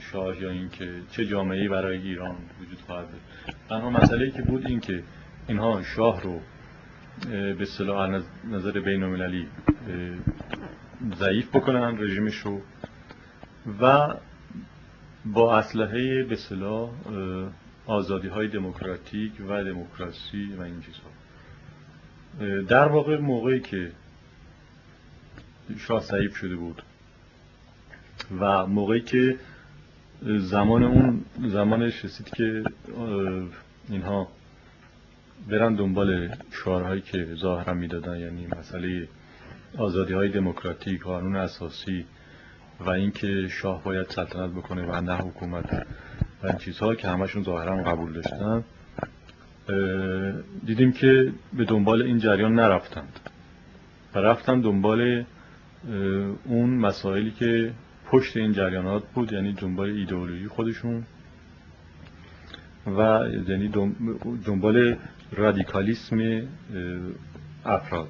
شاه یا اینکه چه جامعه ای برای ایران وجود خواهد بود تنها مسئله که بود این که اینها شاه رو به اصطلاح نظر بین المللی ضعیف بکنن رژیمش رو و با اسلحه به اصطلاح آزادی های دموکراتیک و دموکراسی و این چیزها. در واقع موقعی که شاه ضعیف شده بود و موقعی که زمان اون زمانش رسید که اینها برن دنبال شعارهایی که ظاهرا می‌دادن یعنی مسئله آزادی های دموکراتیک قانون اساسی و اینکه شاه باید سلطنت بکنه و نه حکومت و این چیزها که همشون ظاهرا قبول داشتن. دیدیم که به دنبال این جریان نرفتند و رفتن دنبال اون مسائلی که پشت این جریانات بود یعنی دنبال ایدئولوژی خودشون و یعنی دنبال رادیکالیسم افراد.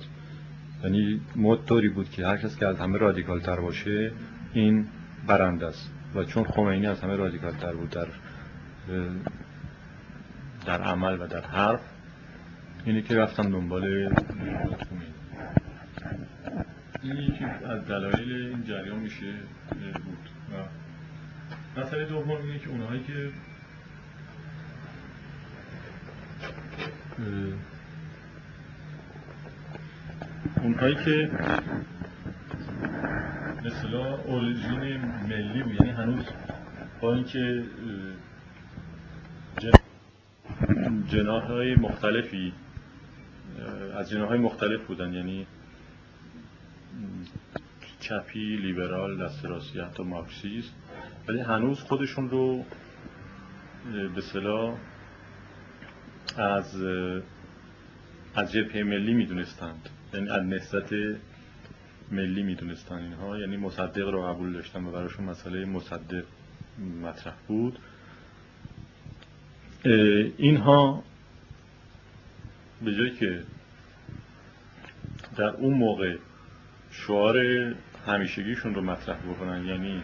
یعنی طوری بود که هر کس که از همه رادیکال تر باشه این برنده است. و چون خمینی از همه رادیکال تر بود در در عمل و در حرف اینی که رفتن دنبال این یکی از دلایل این جریان میشه بود. و مسئله دوم اینه که اونهایی که اونهایی که مثلا اوریژین ملی بود یعنی هنوز با اینکه جناح های مختلفی از جناح های مختلف بودن یعنی چپی لیبرال دست راستی حتی مارکسیست. ولی هنوز خودشون رو به صلاح از از جبهه ملی می‌دونستند. یعنی از نسبت ملی می‌دونستن اینها. یعنی مصدق رو قبول داشتن و براشون مسئله مصدق مطرح بود. اینها به جایی که در اون موقع شعار همیشگیشون رو مطرح بکنن. یعنی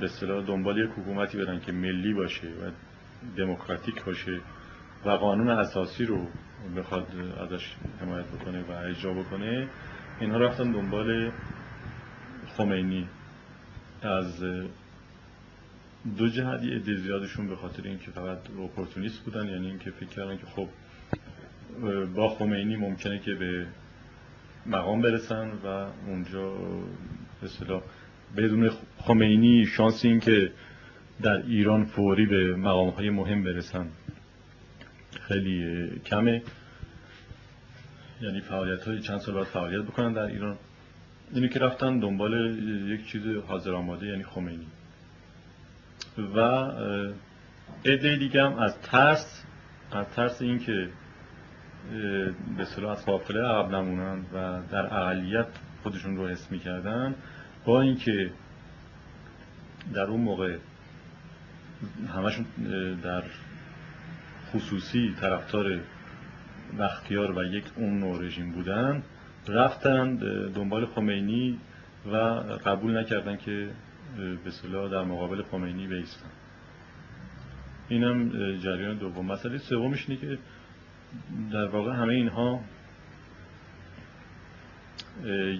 به اصطلاح دنبال یک حکومتی بدن که ملی باشه و دموکراتیک باشه و قانون اساسی رو بخواد ازش حمایت بکنه و اجرا بکنه. اینها رفتن دنبال خمینی. از دو جهت یه زیادشون به خاطر اینکه فقط اپورتونیست بودن یعنی اینکه فکر کردن که خب با خمینی ممکنه که به مقام برسن و اونجا به اصطلاح بدون خمینی شانس این که در ایران فوری به مقام های مهم برسن. خیلی کمه. یعنی فعالیت های چند سال باید فعالیت بکنن در ایران. اینو که رفتن دنبال یک چیز حاضر آماده یعنی خمینی. و عده دیگه هم از ترس از ترس اینکه به صلاح از قافله عقب نمونن و در اقلیت خودشون رو حس می‌کردن. با اینکه در اون موقع همشون در خصوصی طرفدار بختیار و یک اون نوع رژیم بودن رفتن دنبال خمینی و قبول نکردن که به صلاح در مقابل خمینی بیستن. اینم جریان دوم. مسئله سومش اینه که در واقع همه اینها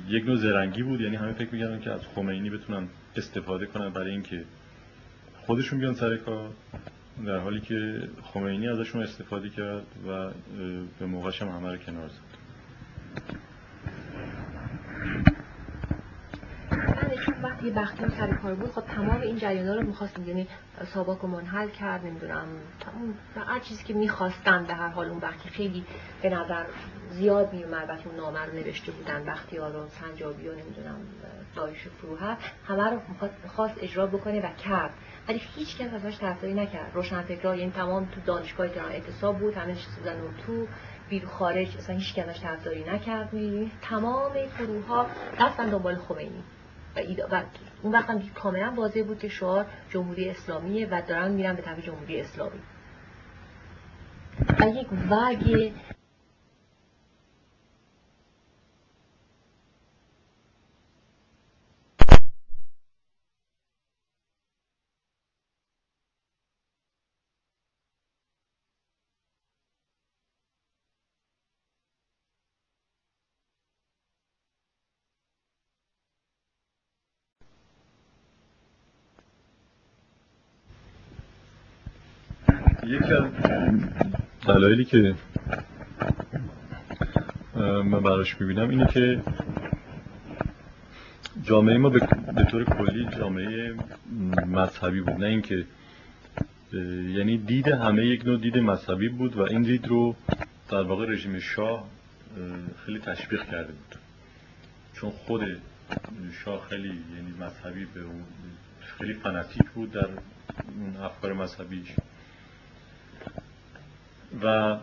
یک نوع زرنگی بود. یعنی همه فکر می‌کردن که از خمینی بتونن استفاده کنن برای اینکه خودشون بیان سر کار در حالی که خمینی ازشون استفاده کرد و به موقعش هم همه رو کنار زد. وقتی بختیار سر کار بود. خب تمام این جریانا رو می‌خواستیم. یعنی ساباک رو منحل کرد نمی‌دونم هر چیزی که می‌خواستن به هر حال اون وقتی خیلی به نظر زیاد میومد وقتی اون نامه نوشته بودن. بختیار و سنجابی و نمی‌دونم دایش فروهر. همه رو خواست اجرا بکنه و کرد. ولی هیچ کس ازش طرفداری نکرد. روشن فکرها یعنی تمام تو دانشگاه تهران اعتصاب بود. همه چیزا تو بیرو خارج. اصلا هیچ کس ازش طرفداری نکرد. می‌بینی تمام گروه رفتن دنبال خمینی. و, و اون وقت هم کاملا واضح بود که شعار جمهوری اسلامیه و دارن میرن به طرف جمهوری اسلامی. و یک وگ یکی از دلایلی که من براش می‌بینم اینه که جامعه ما به طور کلی جامعه مذهبی بود نه اینکه یعنی دید همه یک نوع دید مذهبی بود و این دید رو در واقع رژیم شاه خیلی تشویق کرده بود. چون خود شاه خیلی یعنی مذهبی به اون خیلی فناتیک بود در افکار مذهبیش. و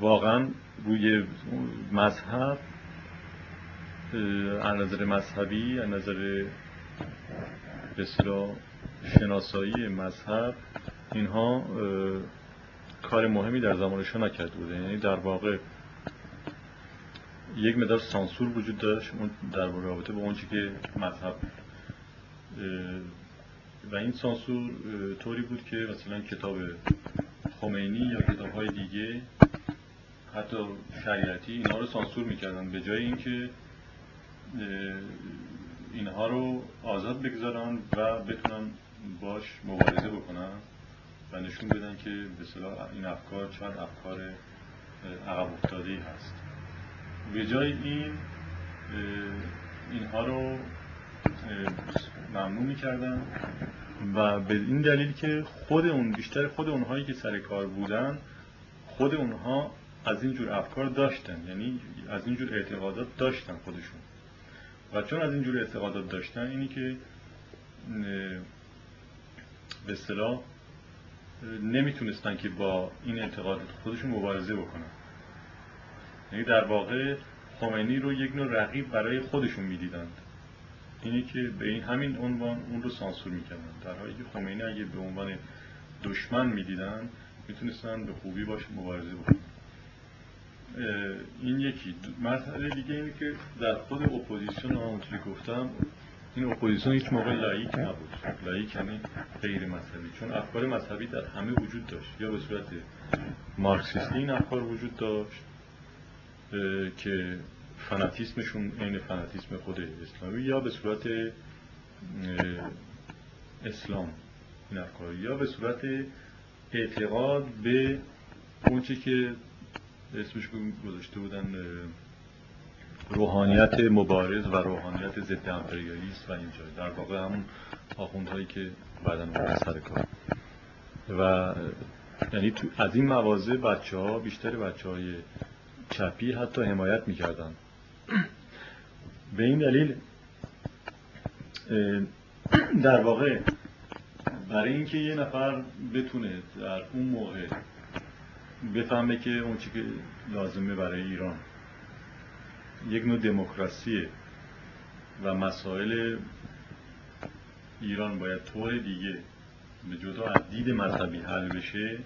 واقعا روی مذهب از نظر مذهبی از نظر بسیار شناسایی مذهب اینها کار مهمی در زمانشان نکرده بوده یعنی در واقع یک مدار سانسور وجود داشت در رابطه با اونچه که مذهب و این سانسور طوری بود که مثلا کتاب خمینی یا کتاب های دیگه حتی شریعتی اینها رو سانسور می‌کردن به جای اینکه اینها رو آزاد بگذارن و بتونن باش مبارزه بکنن و نشون بدن که به صلاح این افکار چند افکار عقب افتاده هست. به جای این اینها رو ممنوع می‌کردن. و به این دلیل که خود اون بیشتر خود اونهایی که سر کار بودن خود اونها از این جور افکار داشتن یعنی از این جور اعتقادات داشتن خودشون. و چون از این جور اعتقادات داشتن اینی که به اصطلاح نمی‌تونستن که با این اعتقادات خودشون مبارزه بکنن. یعنی در واقع خمینی رو یک نوع رقیب برای خودشون می‌دیدند. اینه که به این همین عنوان اون رو سانسور می‌کردن. در حالی که خمینی اگه به عنوان دشمن می‌دیدن می‌تونستن به خوبی باش مبارزه بکنن. این یکی. مسئله دیگه اینه که در خود اپوزیسیون همونطوری گفتم این اپوزیسیون هیچ موقع لائیک نبود. لایک یعنی غیر مذهبی. چون افکار مذهبی در همه وجود داشت. یا به صورت مارکسیستی این افکار وجود داشت که فناتیسمشون عین فناتیسم خود اسلامی یا به صورت اسلام این یا به صورت اعتقاد به اونچه که اسمش گذاشته بودن روحانیت مبارز و روحانیت ضد امپریالیست و اینجا. در واقع همون آخوندهایی که بعدا سر کار. و یعنی تو از این مواضع بچه ها بیشتر بچه های چپی حتی حمایت می‌کردن. به این دلیل در واقع برای اینکه یه نفر بتونه در اون موقع بفهمه که اون چی که لازمه برای ایران یک نوع دموکراسیه و مسائل ایران باید طور دیگه به جدا از دید مذهبی حل بشه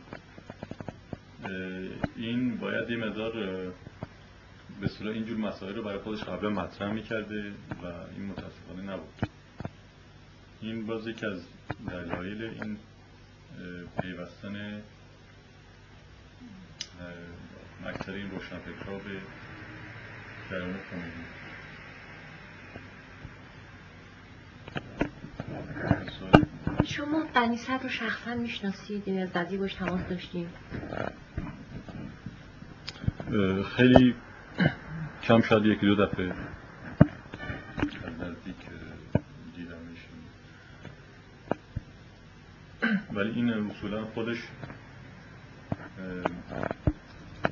این باید یه مقدار به صورت اینجور مسائل رو برای خودش قبلا مطرح می‌کرده و این متاسفانه نبود. این باز یکی از دلایل این پیوستن اکثر این روشنفکرها به جریان خمینی شما بنی رو شخصا می‌شناسید این از تماس داشتیم. خیلی کم شاید یکی دو دفعه. ولی این اصولا خودش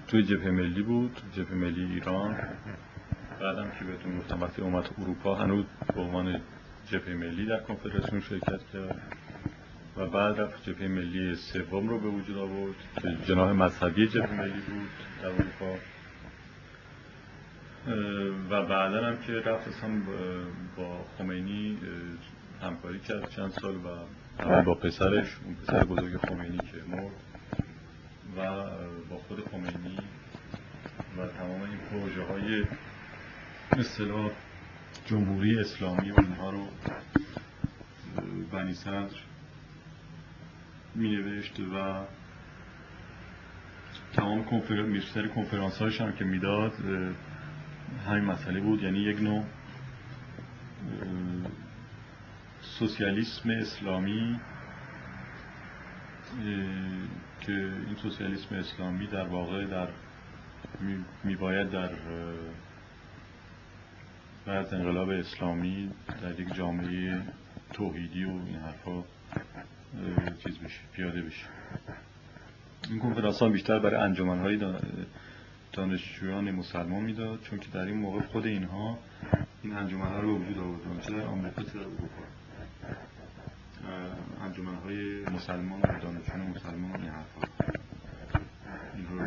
توی جبهه ملی بود جبهه ملی ایران. بعدم که بهتون گفتم وقتی اومد اروپا هنوز به عنوان جبهه ملی در کنفدراسیون شرکت کرد. و بعد رفت جبهه ملی سوم رو به وجود آورد که جناح مذهبی جبهه ملی بود در اروپا. و بعدا هم که رفت اصلا با خمینی همکاری کرد چند سال و با پسرش اون پسر بزرگ خمینی که مرد و با خود خمینی و تمام این پروژه های اصطلاح جمهوری اسلامی و اینها رو بنی صدر می و تمام کنفرانس کنفرانس هایش هم که می‌داد همین مسئله بود. یعنی یک نوع سوسیالیسم اسلامی که این سوسیالیسم اسلامی در واقع در می باید در بعد انقلاب اسلامی در یک جامعه توحیدی و این حرفا چیز بشه پیاده بشه. این کنفرانس بیشتر برای های دانشجویان مسلمان می‌داد چون که در این موقع خود اینها این انجمن ها رو وجود آورد چه در آمریکا چه در اروپا. انجمن های مسلمان و دانشجویان مسلمان این حرفا این رو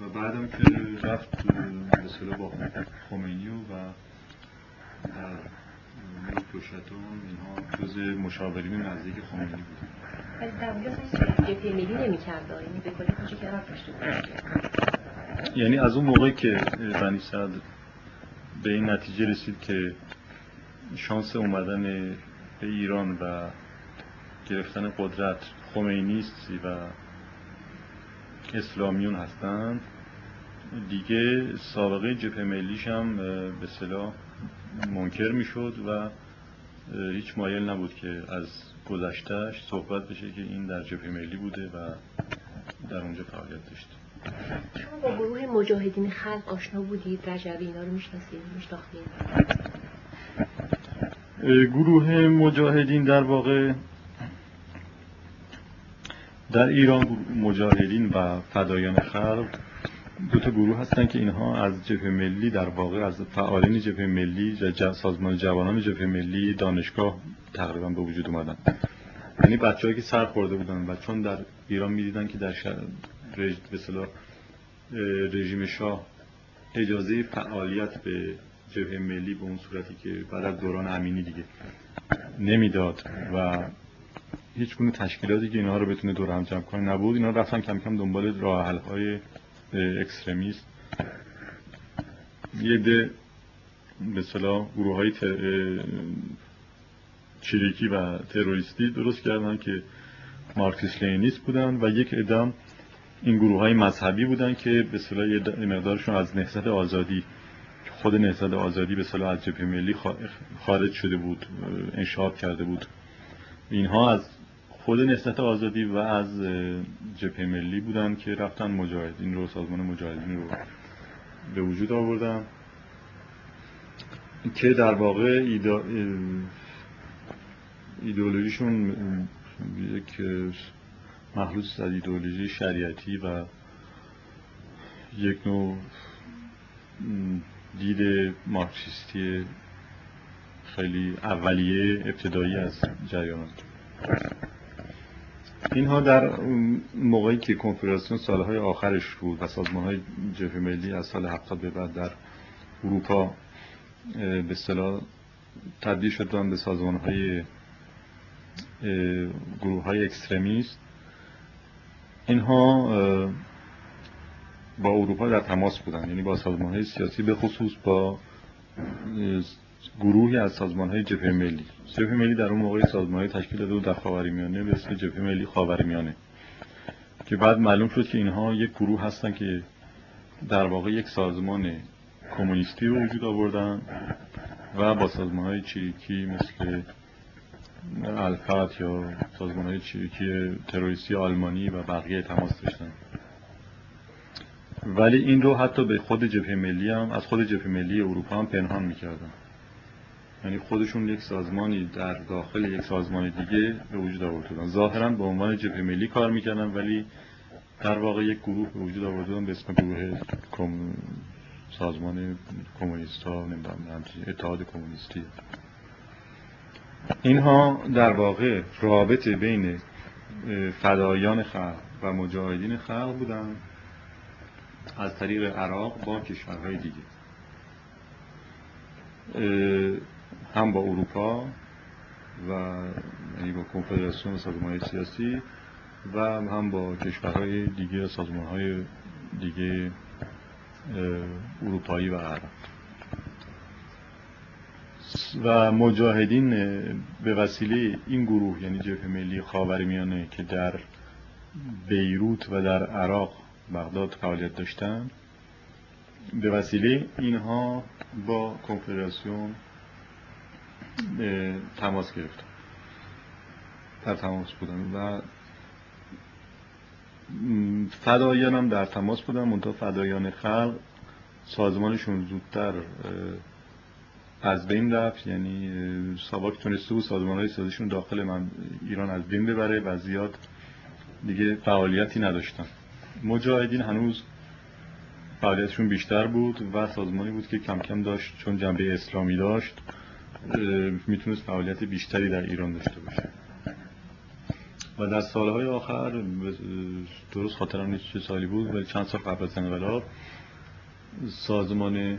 و بعدم که رفت به با خمینی و پشتون اینها جز مشاورین نزدیک خمینی بود. ولی جبهه ملی نمی‌کرد. یعنی به کلی یعنی از اون موقعی که بنی صدر به این نتیجه رسید که شانس اومدن به ایران و گرفتن قدرت خمینیستی و اسلامیون هستند دیگه سابقه جبهه ملیش هم به صلاح منکر می‌شد و هیچ مایل نبود که از گذشتهش صحبت بشه که این در جبهه ملی بوده و در اونجا فعالیت داشته. شما با گروه مجاهدین خلق آشنا بودید؟ رجبی اینا رو می‌شناسید میشناختید؟ گروه مجاهدین در واقع در ایران مجاهدین و فدایان خلق دو تا گروه هستن که اینها از جبهه ملی در واقع از فعالین جبهه ملی سازمان جوانان جبهه ملی دانشگاه تقریبا به وجود اومدن. یعنی بچه‌ای که سر خورده بودن و چون در ایران می‌دیدن که در شهر رژ... رژیم شاه اجازه فعالیت به جبهه ملی به اون صورتی که بعد از دوران امینی دیگه نمی‌داد و هیچ گونه تشکیلاتی که اینها رو بتونه دور هم جمع کنه نبود. اینا رفتن کم کم دنبال راه های اکستریمیست یه ده به گروه های چریکی و تروریستی درست کردن که مارکسیس لینیست بودن و یک ادام این گروه های مذهبی بودن که به صلاح مقدارشون از نهضت آزادی خود نهضت آزادی به صلاح از جبهه ملی خارج شده بود انشاب کرده بود. اینها از خود نهضت آزادی و از جبهه ملی بودن که رفتن مجاهدین رو سازمان مجاهدین رو به وجود آوردن که در واقع ایدئولوژیشون یک محلوس از ایدئولوژی شریعتی و یک نوع دید مارکسیستی خیلی اولیه ابتدایی از جریان. اینها در موقعی که کنفرانسیون سالهای آخرش بود و سازمان های جبهه ملی از سال 70 به بعد در اروپا به اصطلاح تبدیل شدن به سازمان های گروه های اکستریمیست اینها با اروپا در تماس بودن یعنی با سازمان های سیاسی به خصوص با گروهی از سازمان های جبهه ملی. جبهه ملی در اون موقع سازمان های تشکیل داده در خاورمیانه به اسم جبهه ملی خاورمیانه. که بعد معلوم شد که اینها یک گروه هستن که در واقع یک سازمان کمونیستی رو وجود آوردن و با سازمان های چریکی مثل الفت یا سازمان های چریکی تروریستی آلمانی و بقیه تماس داشتن. ولی این رو حتی به خود جبهه ملی هم از خود جبهه ملی اروپا هم پنهان می‌کردن. یعنی خودشون یک سازمانی در داخل یک سازمان دیگه به وجود آوردن ظاهرا به عنوان جبهه ملی کار می‌کردن ولی در واقع یک گروه به وجود آوردن به اسم گروه کم... سازمان کمونیست ها اتحاد کمونیستی. اینها در واقع رابطه بین فدایان خلق و مجاهدین خلق بودن از طریق عراق با کشورهای دیگه. هم با اروپا و یعنی با کنفدراسیون سازمان سیاسی و هم با کشورهای دیگه سازمان های دیگه اروپایی و عرب و مجاهدین به وسیله این گروه یعنی جبهه ملی خاورمیانه که در بیروت و در عراق بغداد فعالیت داشتن به وسیله اینها با کنفدراسیون تماس گرفتن در تماس بودن و فدایان هم در تماس بودن منتها فدایان خلق سازمانشون زودتر از بین رفت. یعنی ساواک تونسته بود سازمان های سازشون داخل من ایران از بین ببره و زیاد دیگه فعالیتی نداشتن. مجاهدین هنوز فعالیتشون بیشتر بود و سازمانی بود که کم کم داشت چون جنبه اسلامی داشت. می‌تونست فعالیت بیشتری در ایران داشته باشه. و در سالهای آخر درست خاطرم نیست چه سالی بود ولی چند سال قبل از انقلاب سازمان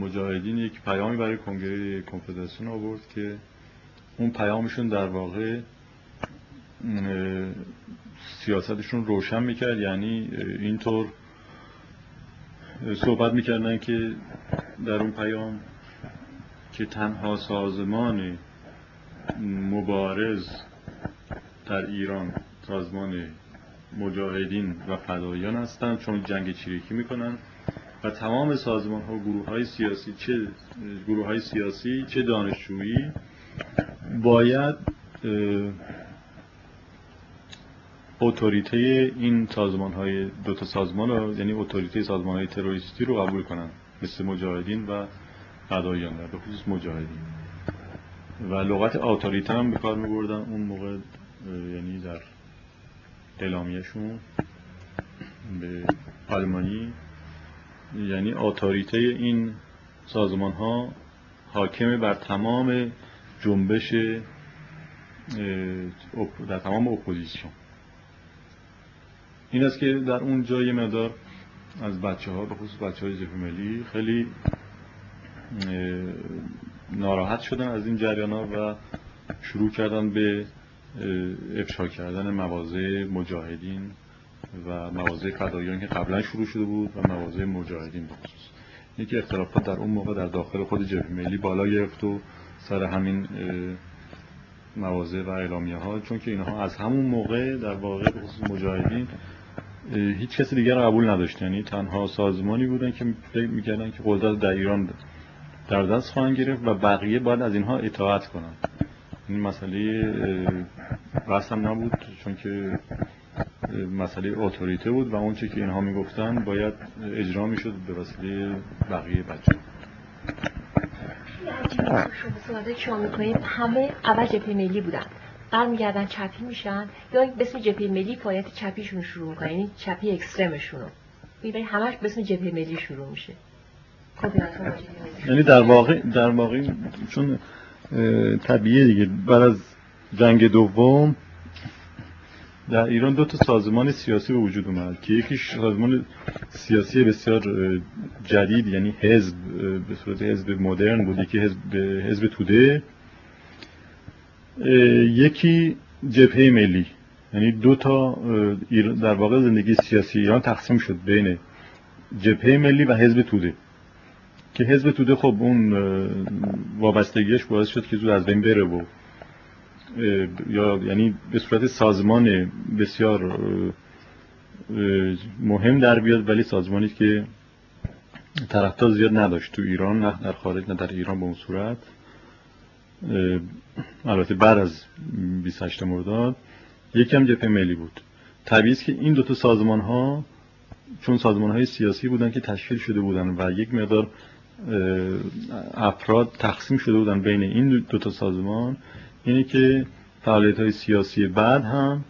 مجاهدین یک پیامی برای کنگره کنفدراسیون آورد که اون پیامشون در واقع سیاستشون روشن می‌کرد. یعنی اینطور صحبت می‌کردن که در اون پیام که تنها سازمان مبارز در ایران سازمان مجاهدین و فدایان هستند چون جنگ چریکی می‌کنن و تمام سازمان ها گروه های سیاسی چه گروه های سیاسی چه دانشجویی باید اتوریته این سازمان های دو تا سازمان رو یعنی اتوریته سازمان های تروریستی رو قبول کنن مثل مجاهدین و فدایان در خصوص مجاهدین. و لغت اتوریته هم به کار میبردن. اون موقع یعنی در اعلامیهشون به آلمانی یعنی اتوریته این سازمان ها حاکم بر تمام جنبش در تمام اپوزیسیون. این است که در اون جای مدار از بچه ها به خصوص بچه های ملی خیلی ناراحت شدن از این جریان ها و شروع کردن به افشا کردن مواضع مجاهدین و مواضع فدایان که قبلا شروع شده بود و مواضع مجاهدین بخصوص یکی اختلافات در اون موقع در داخل خود جبهه ملی بالا گرفت و سر همین مواضع و اعلامیه ها چون که اینها از همون موقع در واقع خصوص مجاهدین هیچ کسی دیگر قبول نداشت یعنی تنها سازمانی بودن که فکر می‌کردن که قدرت در ایران در دست خواهند گرفت و بقیه باید از اینها اطاعت کنن این مسئله رسم نبود چون که مسئله اتوریته بود و اون که اینها می‌گفتن باید اجرا می‌شد به وسیله بقیه بچه. شما می‌کنید همه اول جبهه ملی بودن. برمیگردن چپی میشن یا به اسم جبهه ملی فعالیت چپیشون شروع می‌کنن یعنی چپی اکسترمشون رو. می‌بینید همش به اسم جبهه ملی شروع میشه. یعنی در واقع در واقع چون طبیعیه دیگه. بعد از جنگ دوم در ایران دو تا سازمان سیاسی به وجود اومد که یکیش سازمان سیاسی بسیار جدید یعنی حزب به صورت حزب مدرن بود یکی حزب حزب توده. یکی جبهه ملی. یعنی دو تا در واقع زندگی سیاسی ایران تقسیم شد بین جبهه ملی و حزب توده. که حزب توده خب اون وابستگیش باعث شد که زود از بین بره و یا یعنی به صورت سازمان بسیار مهم در بیاد ولی سازمانی که طرفدار زیاد نداشت تو ایران نه در خارج نه در ایران به اون صورت. البته بعد از 28 مرداد یکم جبهه ملی بود. طبیعی که این دوتا سازمان ها چون سازمان های سیاسی بودن که تشکیل شده بودن و یک مقدار افراد تقسیم شده بودن بین این دو تا سازمان. اینه که فعالیت های سیاسی بعد هم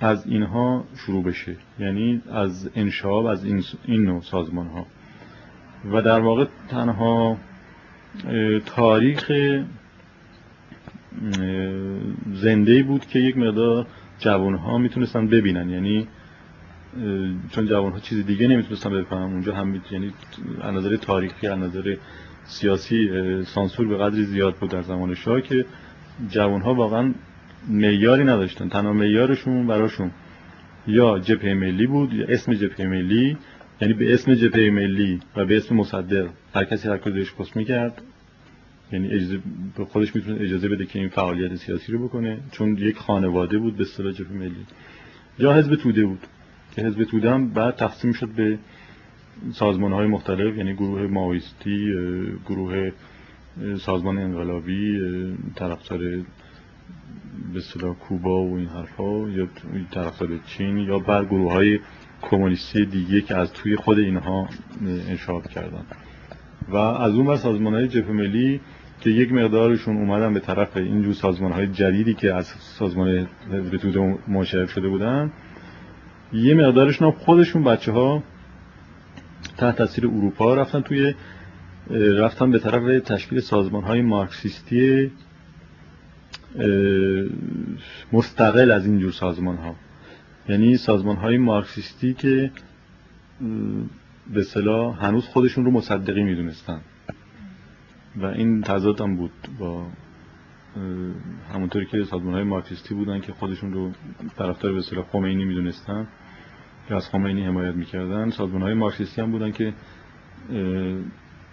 از اینها شروع بشه. یعنی از انشاب از این, این نوع سازمان ها و در واقع تنها تاریخ زنده بود که یک مقدار جوان ها می‌تونستن ببینن. یعنی چون جوان ها چیز دیگه نمی‌تونستن بفهمن اونجا هم یعنی از نظر تاریخی از نظر سیاسی سانسور به قدری زیاد بود در زمان شاه که جوان ها واقعا معیاری نداشتن. تنها معیارشون براشون یا جبهه ملی بود یا اسم جبهه ملی یعنی به اسم جبهه ملی و به اسم مصدق هر کسی هر کدومش پست می‌کرد. یعنی اجازه به خودش می‌تونه اجازه بده که این فعالیت سیاسی رو بکنه چون یک خانواده بود به اصطلاح جبهه ملی. یا حزب توده بود. که حزب توده هم بعد تقسیم شد به سازمان های مختلف یعنی گروه ماویستی گروه سازمان انقلابی طرفدار به اصطلاح کوبا و این حرفا یا طرفدار چین یا بر گروه های کمونیستی دیگه که از توی خود اینها انشاب کردن. و از اون بر سازمان های جبهه ملی که یک مقدارشون اومدن به طرف اینجور سازمان های جدیدی که از سازمان حزب توده منشعب شده بودن یه مقدارشون خودشون بچه ها تحت تاثیر اروپا رفتن توی رفتن به طرف تشکیل سازمان های مارکسیستی مستقل از اینجور سازمان ها یعنی سازمان های مارکسیستی که به صلاح هنوز خودشون رو مصدقی می‌دونستن. و این تضاد هم بود با همونطوری که سازمان های مارکسیستی بودن که خودشون رو طرفدار به صلاح خمینی می‌دونستن که از خمینی حمایت می‌کردن. سازمان های مارکسیستی هم بودن که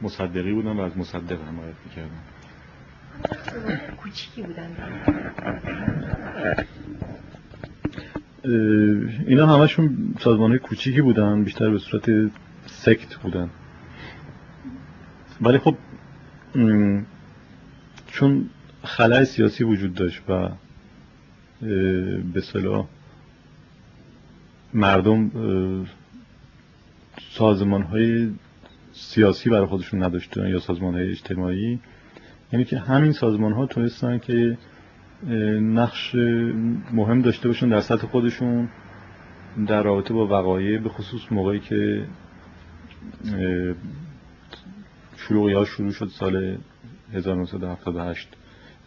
مصدقی بودن و از مصدق حمایت می‌کردن. کوچیکی بودن. اینا همشون سازمان های کوچیکی بودن بیشتر به صورت سکت بودن. ولی خب چون خلای سیاسی وجود داشت و به صلاح مردم سازمان های سیاسی برای خودشون نداشتن یا سازمان های اجتماعی. یعنی که همین سازمان ها تونستن که نقش مهم داشته باشن در سطح خودشون در رابطه با وقایع به خصوص موقعی که شروعی ها شروع شد سال 1978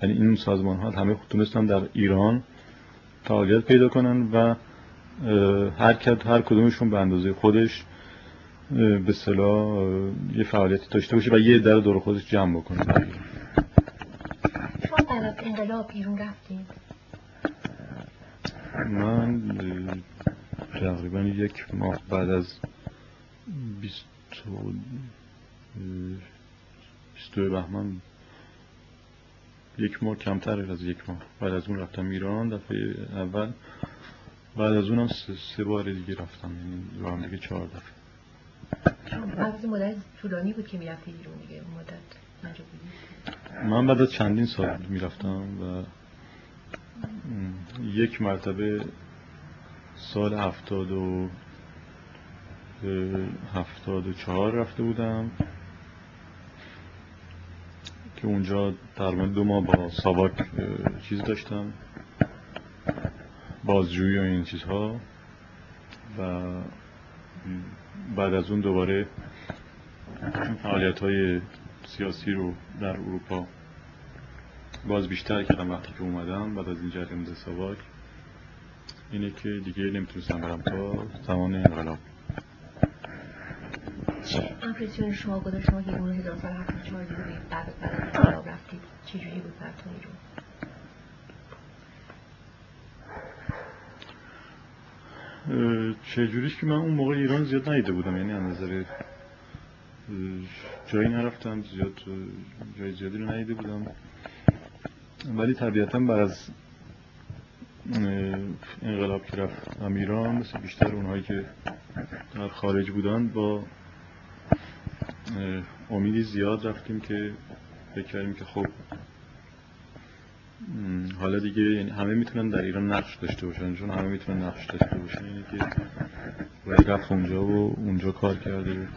یعنی این سازمان ها همه تونستن در ایران فعالیت پیدا کنن و هر هر کدومشون به اندازه خودش به صلاح یه فعالیتی داشته باشه و یه در دور خودش جمع بکنه. شما بعد انقلاب بیرون رفتید من تقریبا یک ماه بعد از بیست بیست بهمن یک ماه کمتر از یک ماه. بعد از اون رفتم ایران دفعه اول. بعد از اونم سه, سه بار دیگه رفتم. یعنی رو هم دیگه چهار دفعه. از مدت طولانی بود که می‌رفتی بیرون دیگه مدت من بعد از چندین سال می‌رفتم و یک مرتبه سال هفتاد و هفتاد و چهار رفته بودم. که اونجا تقریبا دو ماه با ساواک چیز داشتم. بازجویی و این چیزها. و بعد از اون دوباره فعالیت های سیاسی رو در اروپا باز بیشتر کردم وقتی که اومدم بعد از این جریان ساواک. اینه که دیگه نمی‌تونستم برم تا زمان انقلاب. چه امپرسیون شما گذاشت شما که اون هزار سال هفت چهار دیگه بعد بعد انقلاب رفتید چجوری بود براتون رو چجوریش که من اون موقع ایران زیاد ندیده بودم یعنی از نظر جایی نرفتم زیاد جای زیادی رو ندیده بودم. ولی طبیعتا بعد از انقلاب که رفتم ایران مثل بیشتر اونهایی که در خارج بودن با امیدی زیاد رفتیم که فکر کردیم که خب حالا دیگه یعنی همه می‌تونن در ایران نقش داشته باشن چون همه می‌تونن نقش داشته باشن یعنی که باید رفت اونجا و اونجا کار کرده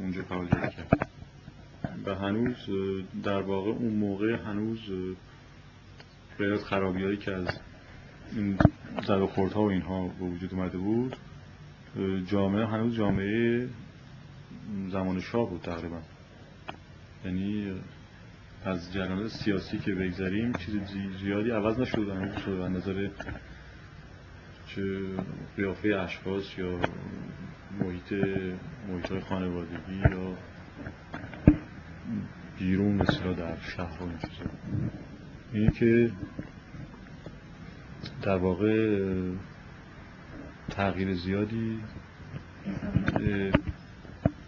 اونجا فعالیت کرد و هنوز در واقع اون موقع هنوز غیر از خرابی هایی که از این زد و و اینها به وجود اومده بود جامعه هنوز جامعه زمان شاه بود تقریبا. یعنی از جریانات سیاسی که بگذاریم چیز زیادی عوض نشد هنوز شده به نظر چه قیافه اشخاص یا محیط محیط خانوادگی یا بیرون مثلا در شهر این اینه که در واقع تغییر زیادی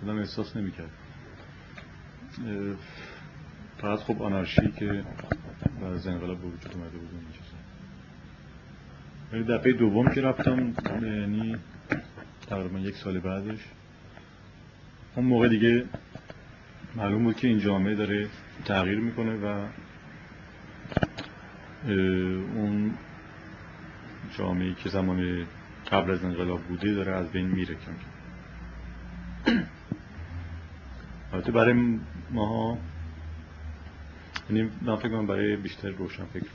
آدم احساس نمی‌کرد. فقط خب آنارشی که بعد از انقلاب به وجود اومده بود این چیزا ولی دفعه دوم که رفتم یعنی تقریبا یک سال بعدش اون موقع دیگه معلوم بود که این جامعه داره تغییر می‌کنه و اون جامعه که زمان قبل از انقلاب بوده داره از بین میره کم. البته برای ماها یعنی من فکر کنم برای بیشتر روشن فکر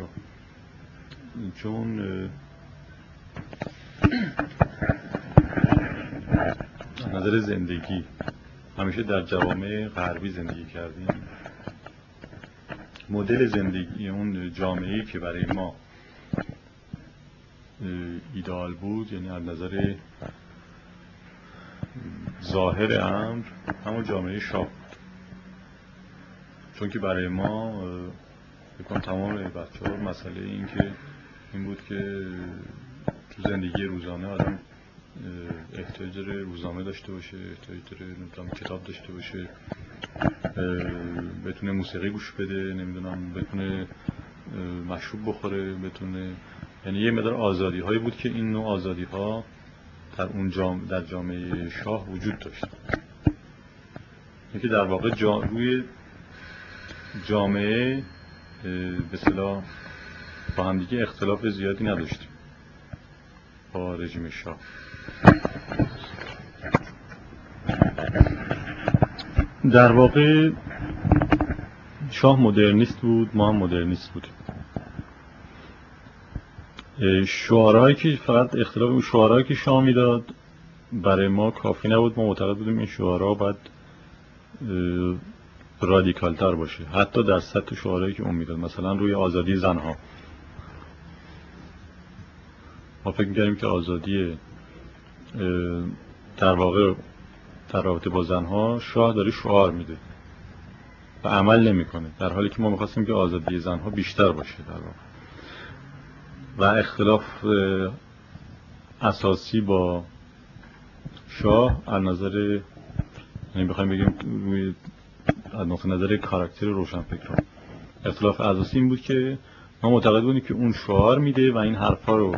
چون نظر زندگی همیشه در جوامع غربی زندگی کردیم. مدل زندگی اون جامعه که برای ما ایدال بود یعنی از نظر ظاهر امر همون جامعه شاه. بود چون که برای ما بکنم تمام بچه ها مسئله این که این بود که تو زندگی روزانه آدم احتیاج داره روزنامه داشته باشه احتیاج داره کتاب داشته باشه بتونه موسیقی گوش بده نمی‌دونم بتونه مشروب بخوره بتونه یعنی یه مدار آزادی هایی بود که این نوع آزادی ها در اون جام در جامعه شاه وجود داشت. اینکه در واقع جا روی جامعه به صلاح با همدیگه اختلاف زیادی نداشتیم با رژیم شاه. در واقع شاه مدرنیست بود ما هم مدرنیست بودیم. شعارهایی که فقط اختلاف اون شعارهایی که شاه می‌داد برای ما کافی نبود. ما معتقد بودیم این شعارها باید رادیکال تر باشه. حتی در سطح شعارهایی که اون می‌داد. مثلا روی آزادی زنها. ما فکر می‌کردیم که آزادی در واقع در رابطه با زنها شاه داره شعار میده. و عمل نمی‌کنه. در حالی که ما می‌خواستیم که آزادی زنها بیشتر باشه در واقع. و اختلاف اساسی با شاه از نظر یعنی بخوایم بگیم از نظر کاراکتر روشنفکران. اختلاف اساسی این بود که ما معتقد بودیم که اون شعار میده و این حرفا رو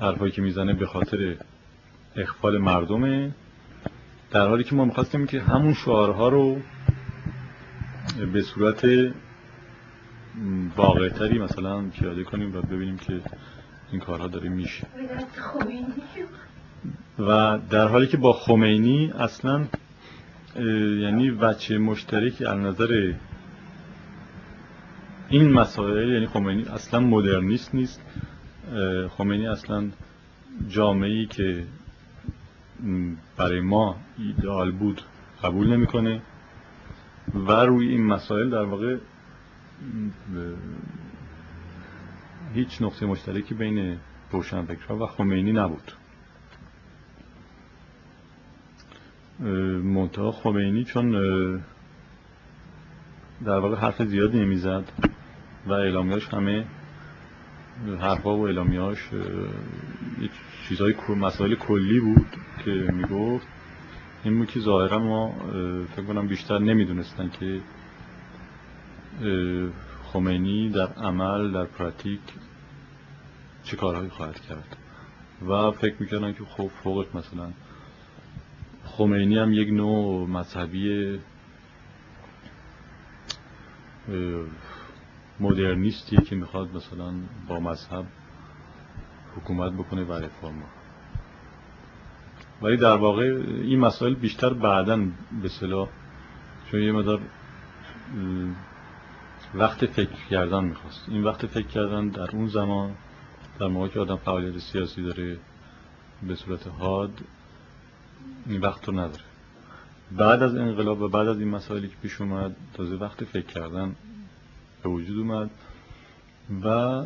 حرفایی که می‌زنه به خاطر اخفال مردمه در حالی که ما می‌خواستیم که همون شعارها رو به صورت واقعتری مثلا پیاده کنیم و ببینیم که این کارها داره میشه. و در حالی که با خمینی اصلا یعنی وچه مشترکی از نظر این مسائل یعنی خمینی اصلا مدرنیست نیست خمینی اصلا جامعه که برای ما ایدئال بود قبول نمی‌کنه و روی این مسائل در واقع هیچ نقطه مشترکی بین روشنفکرها و خمینی نبود. منتها خمینی چون در واقع حرف زیادی نمی‌زد و اعلامیاش همه حرفا و اعلامیاش چیزهای مسائل کلی بود که می‌گفت. این بود که ظاهرا ما فکر کنم بیشتر نمی‌دونستن که خمینی در عمل در پراتیک چه کارهایی خواهد کرد؟ و فکر می‌کردن که خب فوقت مثلا خمینی هم یک نوع مذهبی مدرنیستیه که می‌خواد مثلا با مذهب حکومت بکنه و رفرم ولی در واقع این مسائل بیشتر بعدا به صلاح چون یه مدار وقت فکر کردن می‌خواست. این وقت فکر کردن در اون زمان در موقعی که آدم فعالیت سیاسی داره به صورت حاد این وقت رو نداره. بعد از انقلاب و بعد از این مسائلی که پیش اومد تازه وقت فکر کردن به وجود اومد و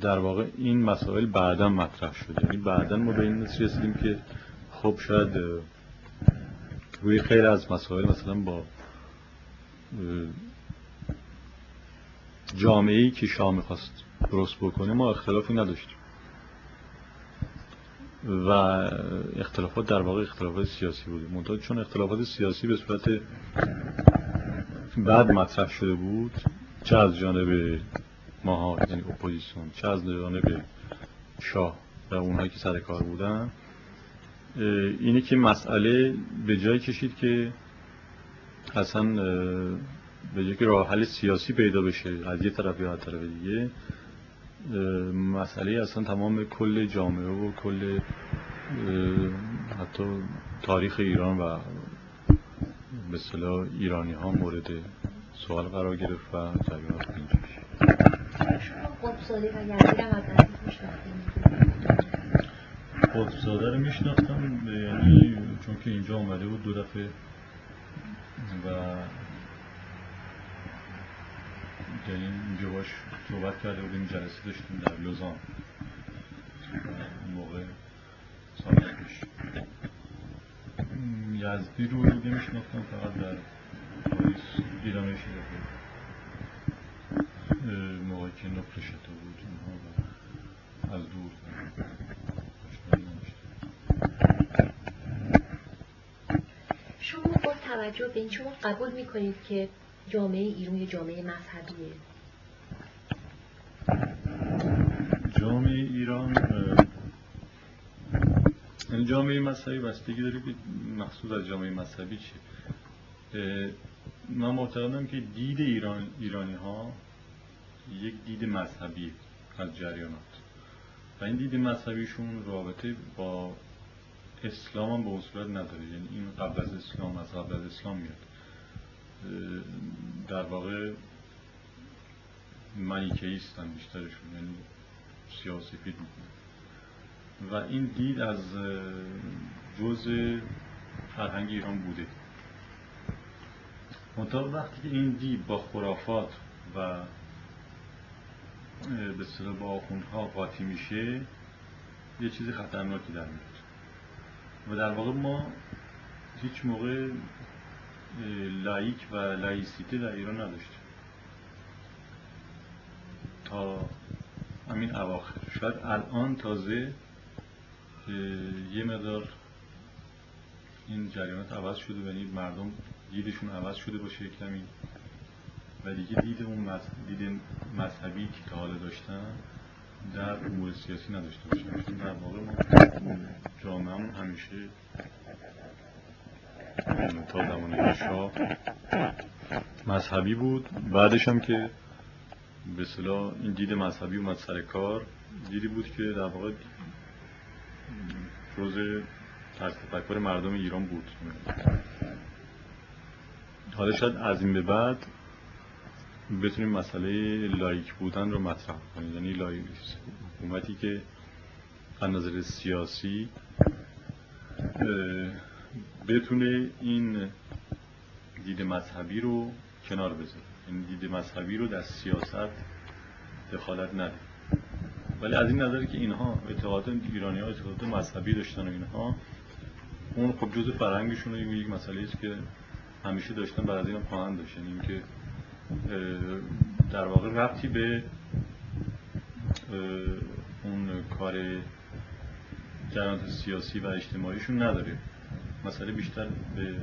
در واقع این مسائل بعدا مطرح شده. یعنی بعدا ما به این رسیدیم که خب شاید روی خیر از مسائل مثلا با جامعه ای که شاه می‌خواست درست بکنه ما اختلافی نداشتیم. و اختلافات در واقع اختلافات سیاسی بوده منتها چون اختلافات سیاسی به صورت بعد مطرح شده بود چه از جانب ماها یعنی اپوزیسیون چه از جانب شاه و اونهایی که سر کار بودن اینه که مسئله به جای کشید که اصلا به جای که راه حل سیاسی پیدا بشه از یه طرف یا از طرف دیگه مسئله اصلا تمام کل جامعه و کل حتی تاریخ ایران و به صلاح ایرانی ها مورد سوال قرار گرفت و جریانات اینجا قطبزاده رو میشناختم یعنی چون که اینجا اومده بود دو دفعه و یعنی اینجا باش صحبت کرده بودیم جلسه داشتیم در لوزان. موقع سال پیش یزدی رو دیگه میشناختم فقط در پاریس دیدمش موقعی که نقل شده بود اونها از دور شما با توجه به این شما قبول می‌کنید که جامعه ایران یه جامعه مذهبیه. جامعه ایران یعنی جامعه مذهبی بستگی داره که مخصوص از جامعه مذهبی چیه من معتقدم که دید ایران ایرانی ها یک دید مذهبی از جریانات. و این دید مذهبیشون رابطه با اسلام هم به صورت نداره. یعنی این قبل از اسلام از قبل از اسلام میاد. در واقع مانیکیستن بیشترشون یعنی سیاسی فید و این دید از جزء فرهنگ ایران بوده. منطقه وقتی که این دید با خرافات و به صدا با آخوندها قاطی میشه یه چیز خطرناکی در میاد. و در واقع ما هیچ موقع لایک و لایسیته در ایران نداشتیم تا همین اواخر. شاید الان تازه یه مقدار این جریانات عوض شده یعنی مردم دیدشون عوض شده باشه کمی. و دیگه دید اون دید مذهبی که تا حالا داشتن در امور سیاسی نداشته چون در واقع ما جامعه همیشه تا زمان شاه مذهبی بود. بعدش هم که به صلاح این دید مذهبی اومد سر کار دیدی بود که در واقع جز طرز تفکر مردم ایران بود. حالا شاید از این به بعد بتونیم مسئله لایک بودن رو مطرح کنیم. یعنی لایک حکومتی که از نظر سیاسی بتونه این دید مذهبی رو کنار بذاره. این دید مذهبی رو در سیاست دخالت نده. ولی از این نظری که اینها اعتقادات ایرانی ها اعتقادات مذهبی داشتن و اینها اون خب جز فرهنگشون یک مسئله است که همیشه داشتن بعد از این خواهند داشتن اینکه در واقع ربطی به اون کار جریانات سیاسی و اجتماعیشون نداره. مسئله بیشتر به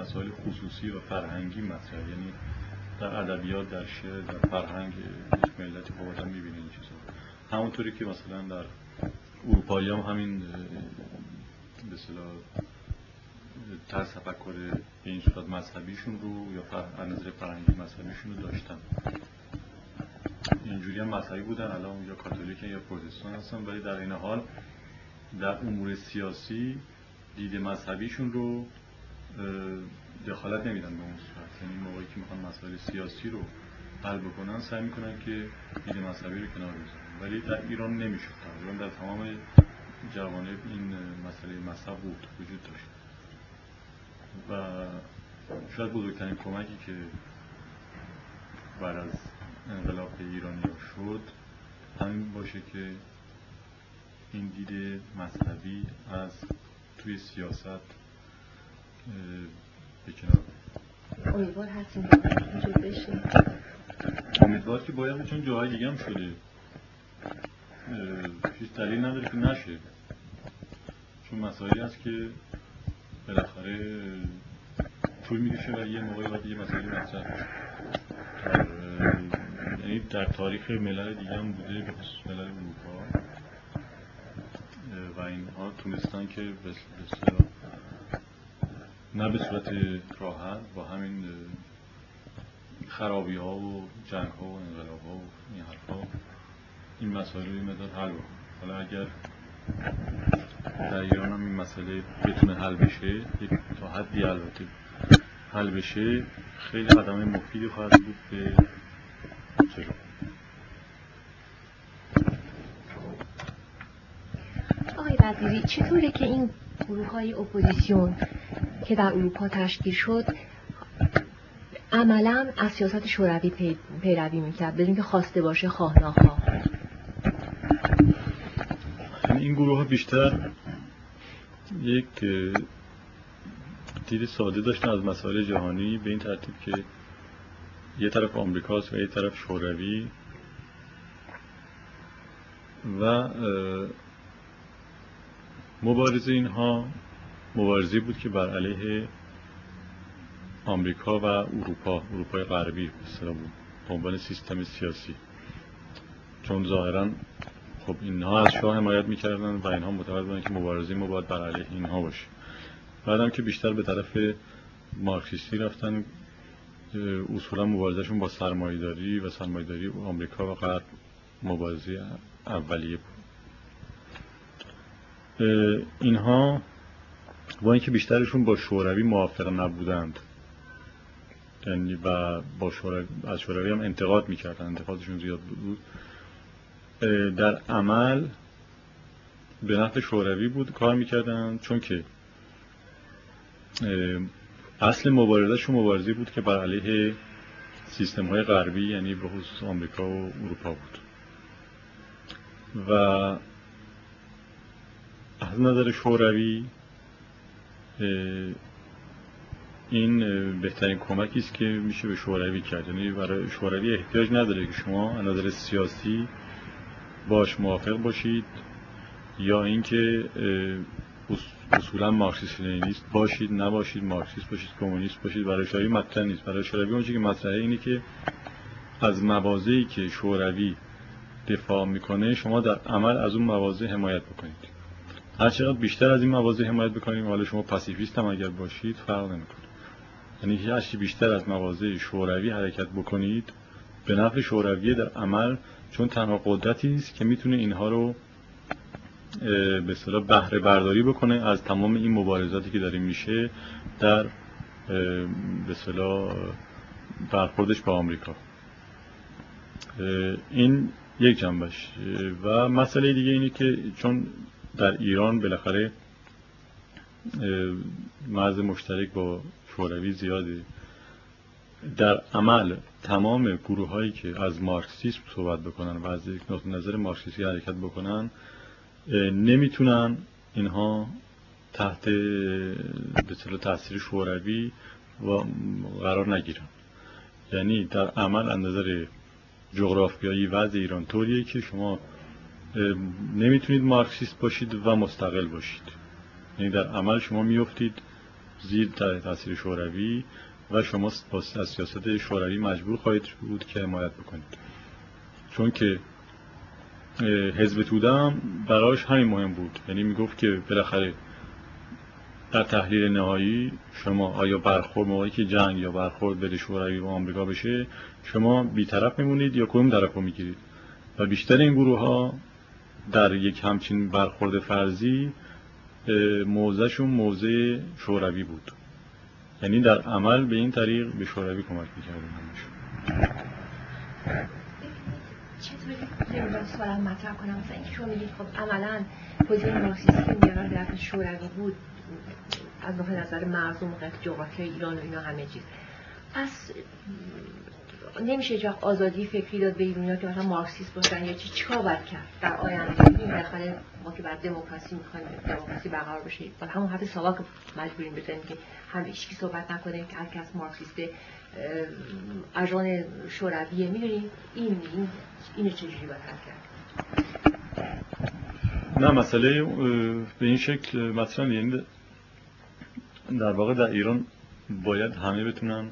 مسائل خصوصی و فرهنگی مطرح یعنی در ادبیات در شعر در فرهنگ یک ملتی خب آدم این چیزا. همونطوری که مثلا در اروپایی هم همین به صلاح طرز تفکر به این صورت مذهبیشون رو یا از نظر فرهنگی مذهبیشون رو داشتن. اینجوری هم مذهبی بودن. الان یا کاتولیک یا پروتستان هستن ولی در این حال در امور سیاسی دید مذهبیشون رو دخالت نمیدن به اون صورت. یعنی موقعی که می‌خوان مسائل سیاسی رو حل بکنن سعی می‌کنن که دید مذهبی رو کنار بذارن. ولی در ایران نمی‌شد. ایران در تمام جوانب این مسئله مذهب بود وجود داشت. و شاید بزرگترین کمکی که بعد از انقلاب ایرانی شد همین باشه که این دید مذهبی از توی سیاست به کنار امیدوار هستیم بشه امیدوار که باید چون جاهای دیگه هم شده هیچ دلیل نداره که نشه. چون مسائلی هست که بالاخره طول می‌کشه و یه موقعی باید یه مسئله مطرح یعنی در تاریخ ملل دیگه هم بوده به خصوص ملل اروپا. و اینها تونستن که نه به صورت راحت با همین خرابی ها و جنگ ها و انقلاب ها و این حرف ها این مسائل رو مداد حل بکن. حالا اگر در ایران هم این مسئله بتونه حل بشه تا حدی البته حل بشه خیلی قدم مفیدی خواهد بود به وزیری چطوره که این گروه های اپوزیسیون که در اروپا تشکیل شد عملا از سیاست شوروی پیروی می‌کرد بدون که خواسته باشه خواه ناخواه این گروه ها بیشتر یک دید ساده داشتن از مسائل جهانی به این ترتیب که یه طرف آمریکاست و یه طرف شوروی. و مبارزه اینها مبارزه بود که بر علیه آمریکا و اروپا اروپای غربی به بود به عنوان سیستم سیاسی. چون ظاهرا خب اینها از شاه حمایت می‌کردن و اینها معتقد بودن که مبارزه ما باید بر علیه اینها باشه. بعدم که بیشتر به طرف مارکسیستی رفتن اصولا مبارزشون با سرمایداری و سرمایداری آمریکا و غرب مبارزه اولیه بود. اینها با اینکه بیشترشون با شوروی موافق نبودند. یعنی و با شوروی از شوروی هم انتقاد می‌کردن انتقادشون زیاد بود. در عمل به نفع شوروی بود کار می‌کردن چون که اصل مبارزهشون مبارزه بود که بر علیه سیستم های غربی یعنی به خصوص آمریکا و اروپا بود. و از نظر شوروی این بهترین کمکی است که میشه به شوروی کرد. یعنی برای شوروی احتیاج نداره که شما از نظر سیاسی باش موافق باشید یا اینکه اصولا مارکسیست لنینیست باشید نباشید مارکسیست باشید کمونیست باشید. برای شوروی مطرح نیست. برای شوروی اونچه که مطرحه اینه که از موازهی که شوروی دفاع می‌کنه شما در عمل از اون مواضع حمایت بکنید. هر چقدر بیشتر از این مواضع حمایت بکنید حالا شما پاسیفیست هم اگر باشید فرق نمی‌کنه. یعنی هرچی بیشتر از مواضع شوروی حرکت بکنید به نفع شوروی در عمل چون تنها قدرتی است که می‌تونه اینها رو به اصطلاح بهره برداری بکنه از تمام این مبارزاتی که داره میشه در به اصطلاح برخوردش با آمریکا. این یک جنبش. و مسئله دیگه اینه که چون در ایران بالاخره مرز مشترک با شوروی زیاده. در عمل تمام گروه هایی که از مارکسیسم صحبت بکنن و از یک نقطه نظر مارکسیستی حرکت بکنن نمی‌تونن اینها تحت به تاثیر شوروی و قرار نگیرن. یعنی در عمل از نظر جغرافیایی وضع ایران طوریه که شما نمی‌تونید مارکسیست باشید و مستقل باشید. یعنی در عمل شما میفتید زیر تاثیر شوروی و شما از سیاست شوروی مجبور خواهید بود که حمایت بکنید. چون که حزب توده هم براش همین مهم بود. یعنی می‌گفت که بالاخره در تحلیل نهایی شما آیا برخورد موقعی که جنگ یا برخورد بین شوروی و آمریکا بشه شما بیطرف میمونید یا کدوم طرف رو می‌گیرید؟ و بیشتر این گروه ها در یک همچین برخورد فرضی موضعشون موضع شوروی بود. یعنی در عمل به این طریق به شوروی کمک می‌کردن چطوری؟ سوالم مطرح کنم. مثلا اینکه شما میگید خب عملا پوزیشن مارکسیستی که میارن در شوروی بود از نظر مردم جغرافیای ایران و اینا همه چیز. پس نمیشه جا آزادی فکری داد به ایرونیا که مثلا مارکسیست باشن یا چی؟ چیکار باید کرد در آینده؟ این بالاخره ما که بعد دموکراسی می‌خوایم دموکراسی برقرار بشه ولی همون حرف ساواک مجبوریم بزنیم که هم هیچکی صحبت نکنه که هر کس مارکسیست اجان شورویه می‌دونی؟ این این اینو چجوری باید حل کرد؟ نه مسئله به این شکل مثلا یعنی در واقع در ایران باید همه بتونن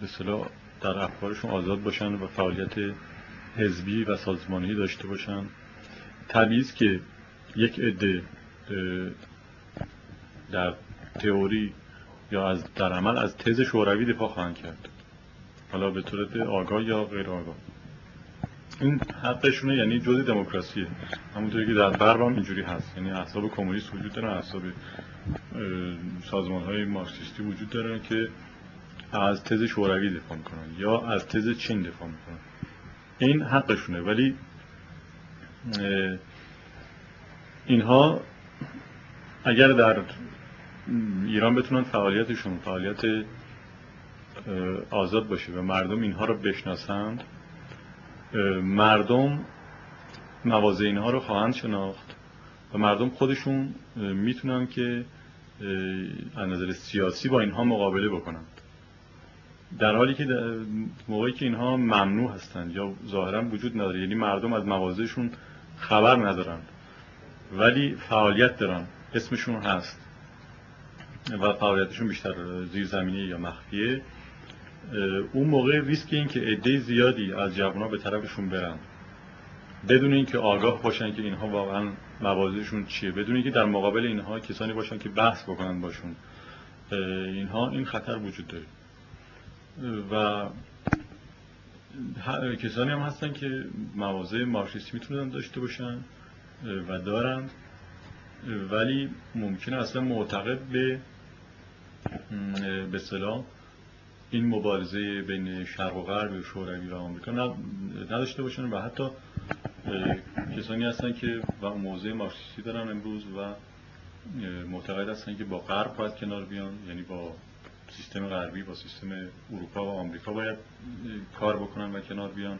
به صلاح در افکارشون آزاد باشن و فعالیت حزبی و سازمانی داشته باشن. طبیعی که یک عده در تئوری یا از در عمل از تز شوروی دفاع خواهند کرد. حالا به صورت آگاه یا غیر آگاه. این حقشونه یعنی جز دموکراسیه. همونطوری که در غرب هم اینجوری هست. یعنی احزاب کمونیست وجود دارن احزاب سازمان های مارکسیستی وجود دارن که از تز شوروی دفاع می‌کنن یا از تز چین دفاع می‌کنن. این حقشونه. ولی اینها اگر در ایران بتونن فعالیتشون فعالیت آزاد باشه و مردم اینها رو بشناسند مردم مواضع اینها رو خواهند شناخت و مردم خودشون می‌تونن که از نظر سیاسی با اینها مقابله بکنند در حالی که موقعی که اینها ممنوع هستند یا ظاهرا وجود نداره یعنی مردم از مواضعشون خبر ندارن ولی فعالیت دارن اسمشون هست و فعالیتشون بیشتر زیرزمینی یا مخفیه. اون موقع ریسک این که عده زیادی از جوانها به طرفشون برن. بدون اینکه آگاه باشن که اینها واقعا مواضعشون چیه. بدون اینکه در مقابل اینها کسانی باشن که بحث بکنن باشون. اینها این خطر وجود داره. و کسانی هم هستن که مواضع مارکسیستی می‌تونن داشته باشن و دارند ولی ممکنه اصلا معتقد به به صلاح این مبارزه بین شرق و غرب شوروی و آمریکا نداشته باشن و حتی کسانی هستن که و موضع مارکسیستی دارن امروز و معتقد هستن که با غرب باید کنار بیان یعنی با سیستم غربی با سیستم اروپا و آمریکا باید کار بکنن و کنار بیان.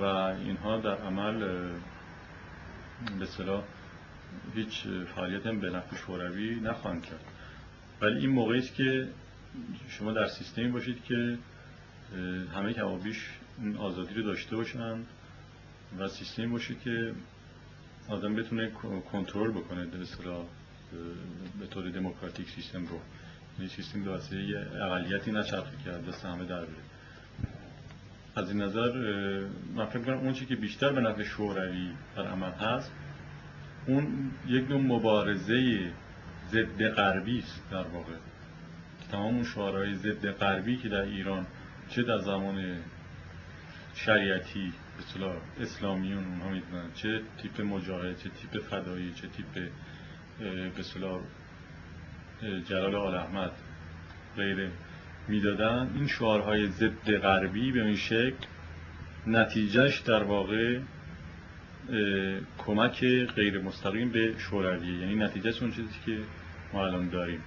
و اینها در عمل به صلاح هیچ فعالیت هم به نفع شوروی نخواهند کرد. ولی این موقعی است که شما در سیستمی باشید که همه کمابیش این آزادی رو داشته باشند و سیستمی باشه که آدم بتونه کنترل بکنه به به طور دموکراتیک سیستم رو. این به واسه یه اقلیتی نچرخه که دست همه در بره از این نظر من فکر کنم اون چی که بیشتر به نفع شوروی در عمل هست اون یک نوع مبارزه ضد غربی است در واقع. تمام اون شعارهای ضد غربی که در ایران چه در زمان شریعتی اصطلاح اسلامیون اونها می‌دونن چه تیپ مجاهد چه تیپ فدایی چه تیپ به جلال آل احمد غیره می‌دادن این شعارهای ضد غربی به این شکل نتیجهش در واقع کمک غیر مستقیم به شوروی یعنی نتیجه اون چیزی که ما الان داریم.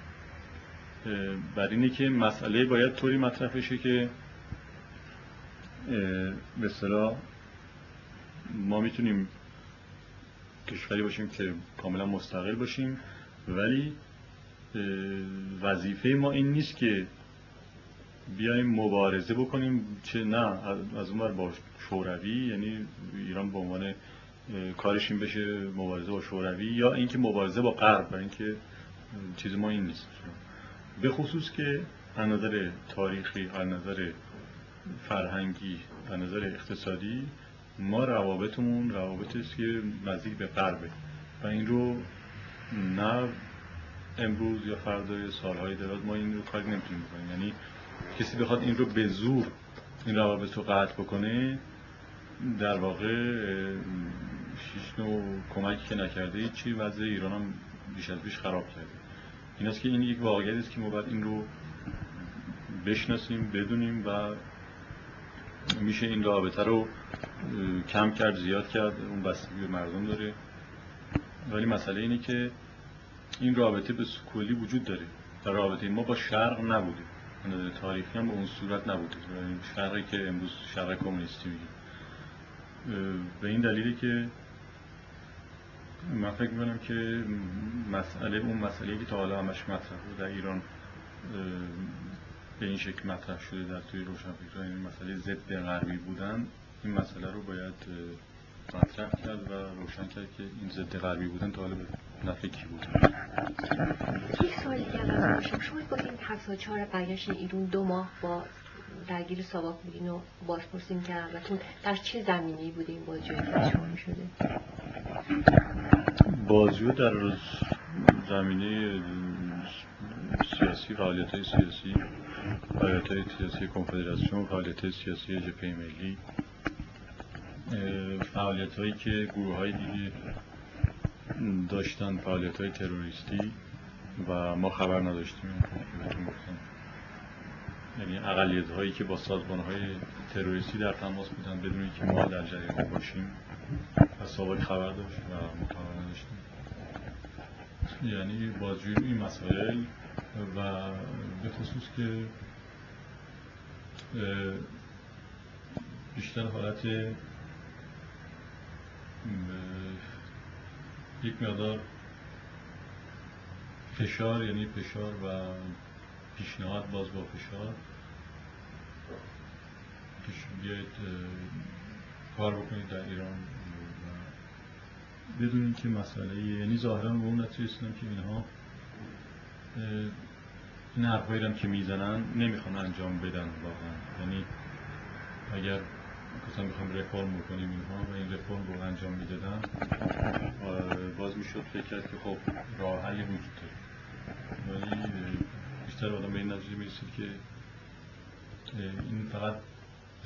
بر اینه که مسئله باید طوری مطرح بشه که به ما می‌تونیم کشوری باشیم که کاملا مستقل باشیم ولی وظیفه ما این نیست که بیایم مبارزه بکنیم چه نه از اون با شوروی یعنی ایران به عنوان کارش این بشه مبارزه با شوروی یا اینکه مبارزه با غرب و اینکه چیز ما این نیست. به خصوص که از نظر تاریخی از نظر فرهنگی از نظر اقتصادی ما روابطمون روابطی است که نزدیک به غربه و این رو نه امروز یا فردا یا سالهای دراز ما این رو کاری نمی‌تونیم بکنیم. یعنی کسی بخواد این رو به زور این روابط رو قطع بکنه در واقع شیش نوع کمکی که نکرده چی وضع ایران هم بیش از بیش خراب کرده. این است که این یک واقعیت است که ما باید این رو بشناسیم بدونیم و میشه این رابطه رو کم کرد زیاد کرد اون بستگی به مردم داره. ولی مسئله اینه که این رابطه به کلی وجود داره در رابطه ما با شرق نبوده. تاریخی هم به اون صورت نبوده. شرقی که امروز شرق کمونیستی میگه. به این دلیلی که من فکر می‌کنم که مسئله اون مسئله که تا حالا همش مطرح بود در ایران به این شکل مطرح شده در توی روشنفکران این مسئله ضد غربی بودن این مسئله رو باید مطرح کرد و روشن کرد که این ضد غربی بودن تا حالا نفع کی بود؟ یک سوالی که از شما گفتین 74 برگشت ایران دو ماه با درگیر ساواک بودین و بازپرسیم که البته در چه زمینی بوده این بازجویی که شما شده بازجویی در زمینه سیاسی فعالیت های سیاسی فعالیت های سیاسی کنفدراسیون فعالیت های سیاسی جبهه ملی فعالیت هایی که گروه های دیگه داشتن فعالیت های تروریستی و ما خبر نداشتیم. یعنی اقلیت هایی که با سازمان های تروریستی در تماس بودن بدون که ما در جریان باشیم از سابق خبر داشت و ما خبر نداشتیم. یعنی بازجویی این مسائل و به خصوص که بیشتر حالت یک مقدار فشار یعنی فشار و پیشنهاد باز با فشار. بیاید کار بکنید در ایران. بدونین که مسئله یعنی ظاهرا به اون نتیجه که اینها این حرفایی که می‌زنن نمی‌خوان انجام بدن واقعا. یعنی اگر مثلا بخوام رفرم بکنیم اینها. و این رفرم رو انجام می‌دادن باز می‌شد فکر کرد که خب راه حلی وجود داره. ولی بیشتر آدم به این نتیجه می‌رسید که این فقط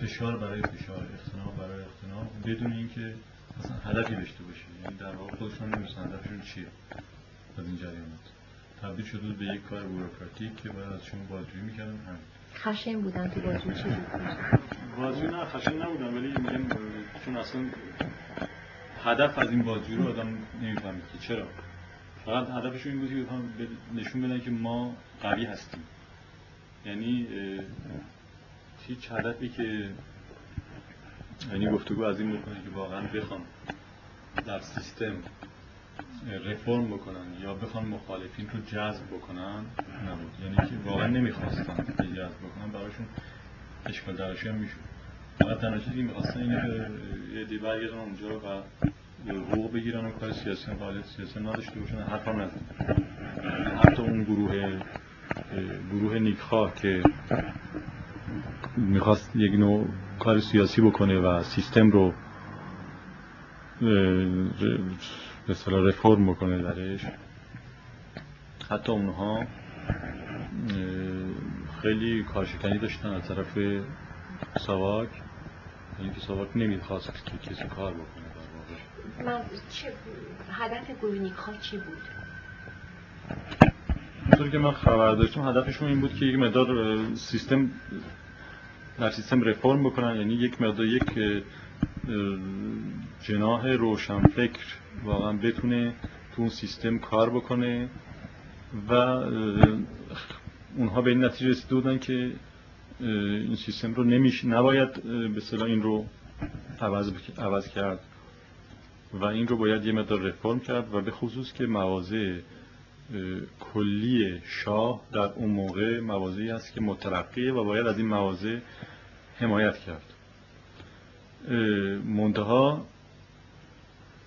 فشار برای فشار اختناق برای اختناق بدون اینکه مثلا هدفی داشته باشه. یعنی در واقع خودشون نمیستن هدفشون چیه از این جریانات. تبدیل شده به یک کار بوروکراتیک که باید از شما بازجویی می‌کردن. همین. خشن بودن تو بازجویی چی بازجویی نه خشن نبودن ولی میگم چون اصلا هدف از این بازجویی رو آدم نمی‌فهمید که چرا. فقط هدفشون این بود که نشون بدن که ما قوی هستیم. یعنی هیچ هدفی که یعنی گفتگو از این بکنه که واقعا بخوام در سیستم رفرم بکنن یا بخوان مخالفین رو جذب بکنن نبود. یعنی که واقعا نمی‌خواستن که جذب بکنن براشون اشکال درشی هم می‌شود فقط تنها چیزی که می‌خواستن اینه یه دی برگردن اونجا و حقوق بگیرن و کار سیاسی فعالیت سیاسی نداشته باشن حرفا نزن. حتی اون گروه گروه نیکخواه که می‌خواست یک نوع کار سیاسی بکنه و سیستم رو به صلاح رفرم بکنه درش. حتی اونها خیلی کارشکنی داشتن از طرف ساواک. یعنی که ساواک نمی‌خواست که کسی کار بکنه در واقع. من چه هدف ها چی بود؟ طوری که من خبر داشتم هدفشون این بود که یک مقدار سیستم در سیستم رفرم بکنن. یعنی یک مقدار یک جناح روشنفکر واقعا بتونه تو اون سیستم کار بکنه و اونها به این نتیجه رسیده بودن که این سیستم رو نمیشه نباید به صلاح این رو عوض, عوض کرد و این رو باید یه مقدار رفرم کرد و به خصوص که مواضع کلی شاه در اون موقع مواضعی است که مترقیه و باید از این مواضع حمایت کرد. منتها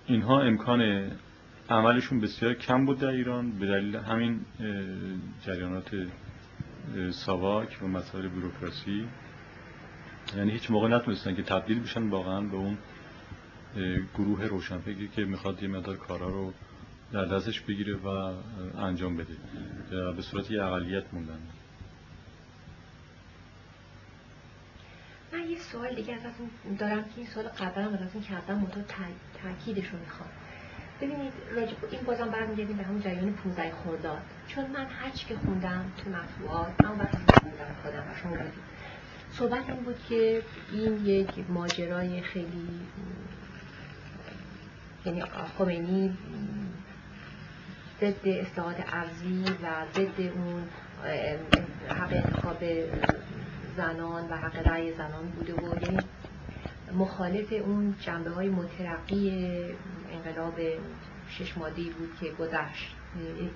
اینها امکان عملشون بسیار کم بود در ایران به دلیل همین جریانات ساواک و مسائل بروکراسی. یعنی هیچ موقع نتونستن که تبدیل بشن واقعا به اون گروه روشنفکری که می‌خواد یه مدار کارا رو در دستش بگیره و انجام بده. به صورت یه اقلیت موندن. من یه سوال دیگه ازتون دارم که این سوال قبلا ازتون کردم منتها تاکیدش رو می‌خوام. ببینید این بازم برمیگردیم به همون جریان 15 خرداد. چون من هرچی که خوندم تو مطبوعات من وقتی خوندم خودم و شما صحبت این بود که این یک ماجرای خیلی یعنی خمینی ضد اصلاحات ارزی و ضد اون حق انتخاب زنان و حق رأی زنان بوده و یعنی مخالف اون جنبه های مترقی انقلاب شش مادی بود که گذشت.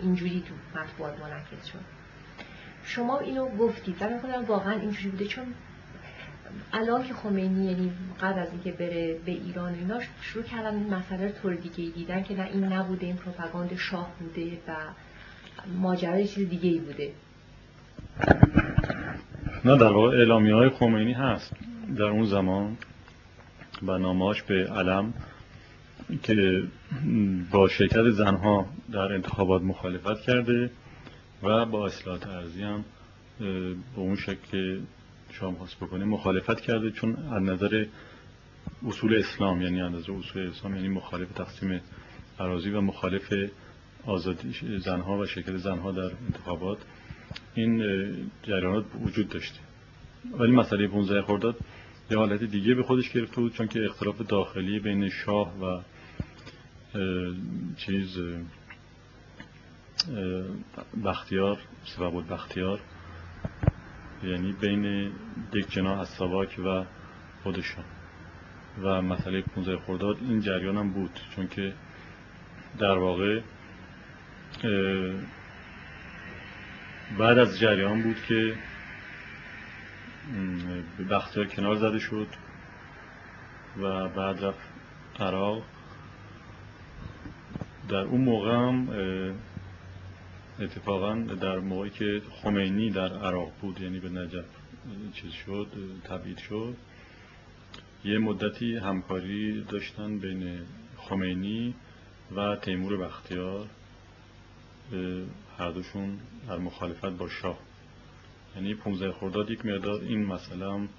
اینجوری تو مطبوعات منعکس شد. شما اینو گفتید. و خودم واقعا اینجوری بوده چون الان که خمینی یعنی قبل از اینکه بره به ایران اینا شروع کردن این مسئله رو طور دیگه دیدن که نه این نبوده این پروپاگاند شاه بوده و ماجرای چیز دیگه ای بوده. نه در واقع اعلامی های خمینی هست. در اون زمان و ناماش به علم که با شرکت زنها در انتخابات مخالفت کرده و با اصلاحات ارزی هم به اون شکل که شما خواست بکنه مخالفت کرده. چون از نظر اصول اسلام یعنی از نظر اصول اسلام یعنی مخالف تقسیم اراضی و مخالف آزادی زنها و شرکت زنها در انتخابات این جریانات وجود داشته. ولی مسئله 15 خرداد یه حالت دیگه به خودش گرفته بود چون که اختلاف داخلی بین شاه و چیز بختیار سبب بختیار یعنی بین یک جناح از و خودشان. و مسئله 15 خرداد این جریان هم بود چون که در واقع بعد از جریان بود که بختیار کنار زده شد و بعد رفت عراق. در اون موقع هم اتفاقا در موقعی که خمینی در عراق بود یعنی به نجف چیز شد تبعید شد. یه مدتی همکاری داشتن بین خمینی و تیمور بختیار. هر دوشون در مخالفت با شاه. یعنی 15 خرداد یک مقدار این مسئله هم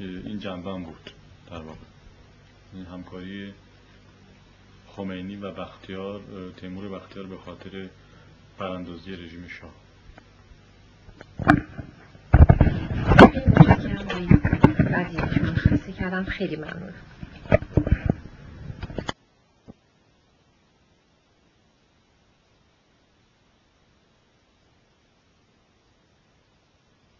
این جنبه هم بود در واقع. این همکاری خمینی و بختیار تیمور بختیار به خاطر براندازی رژیم شاه. خیلی ممنون.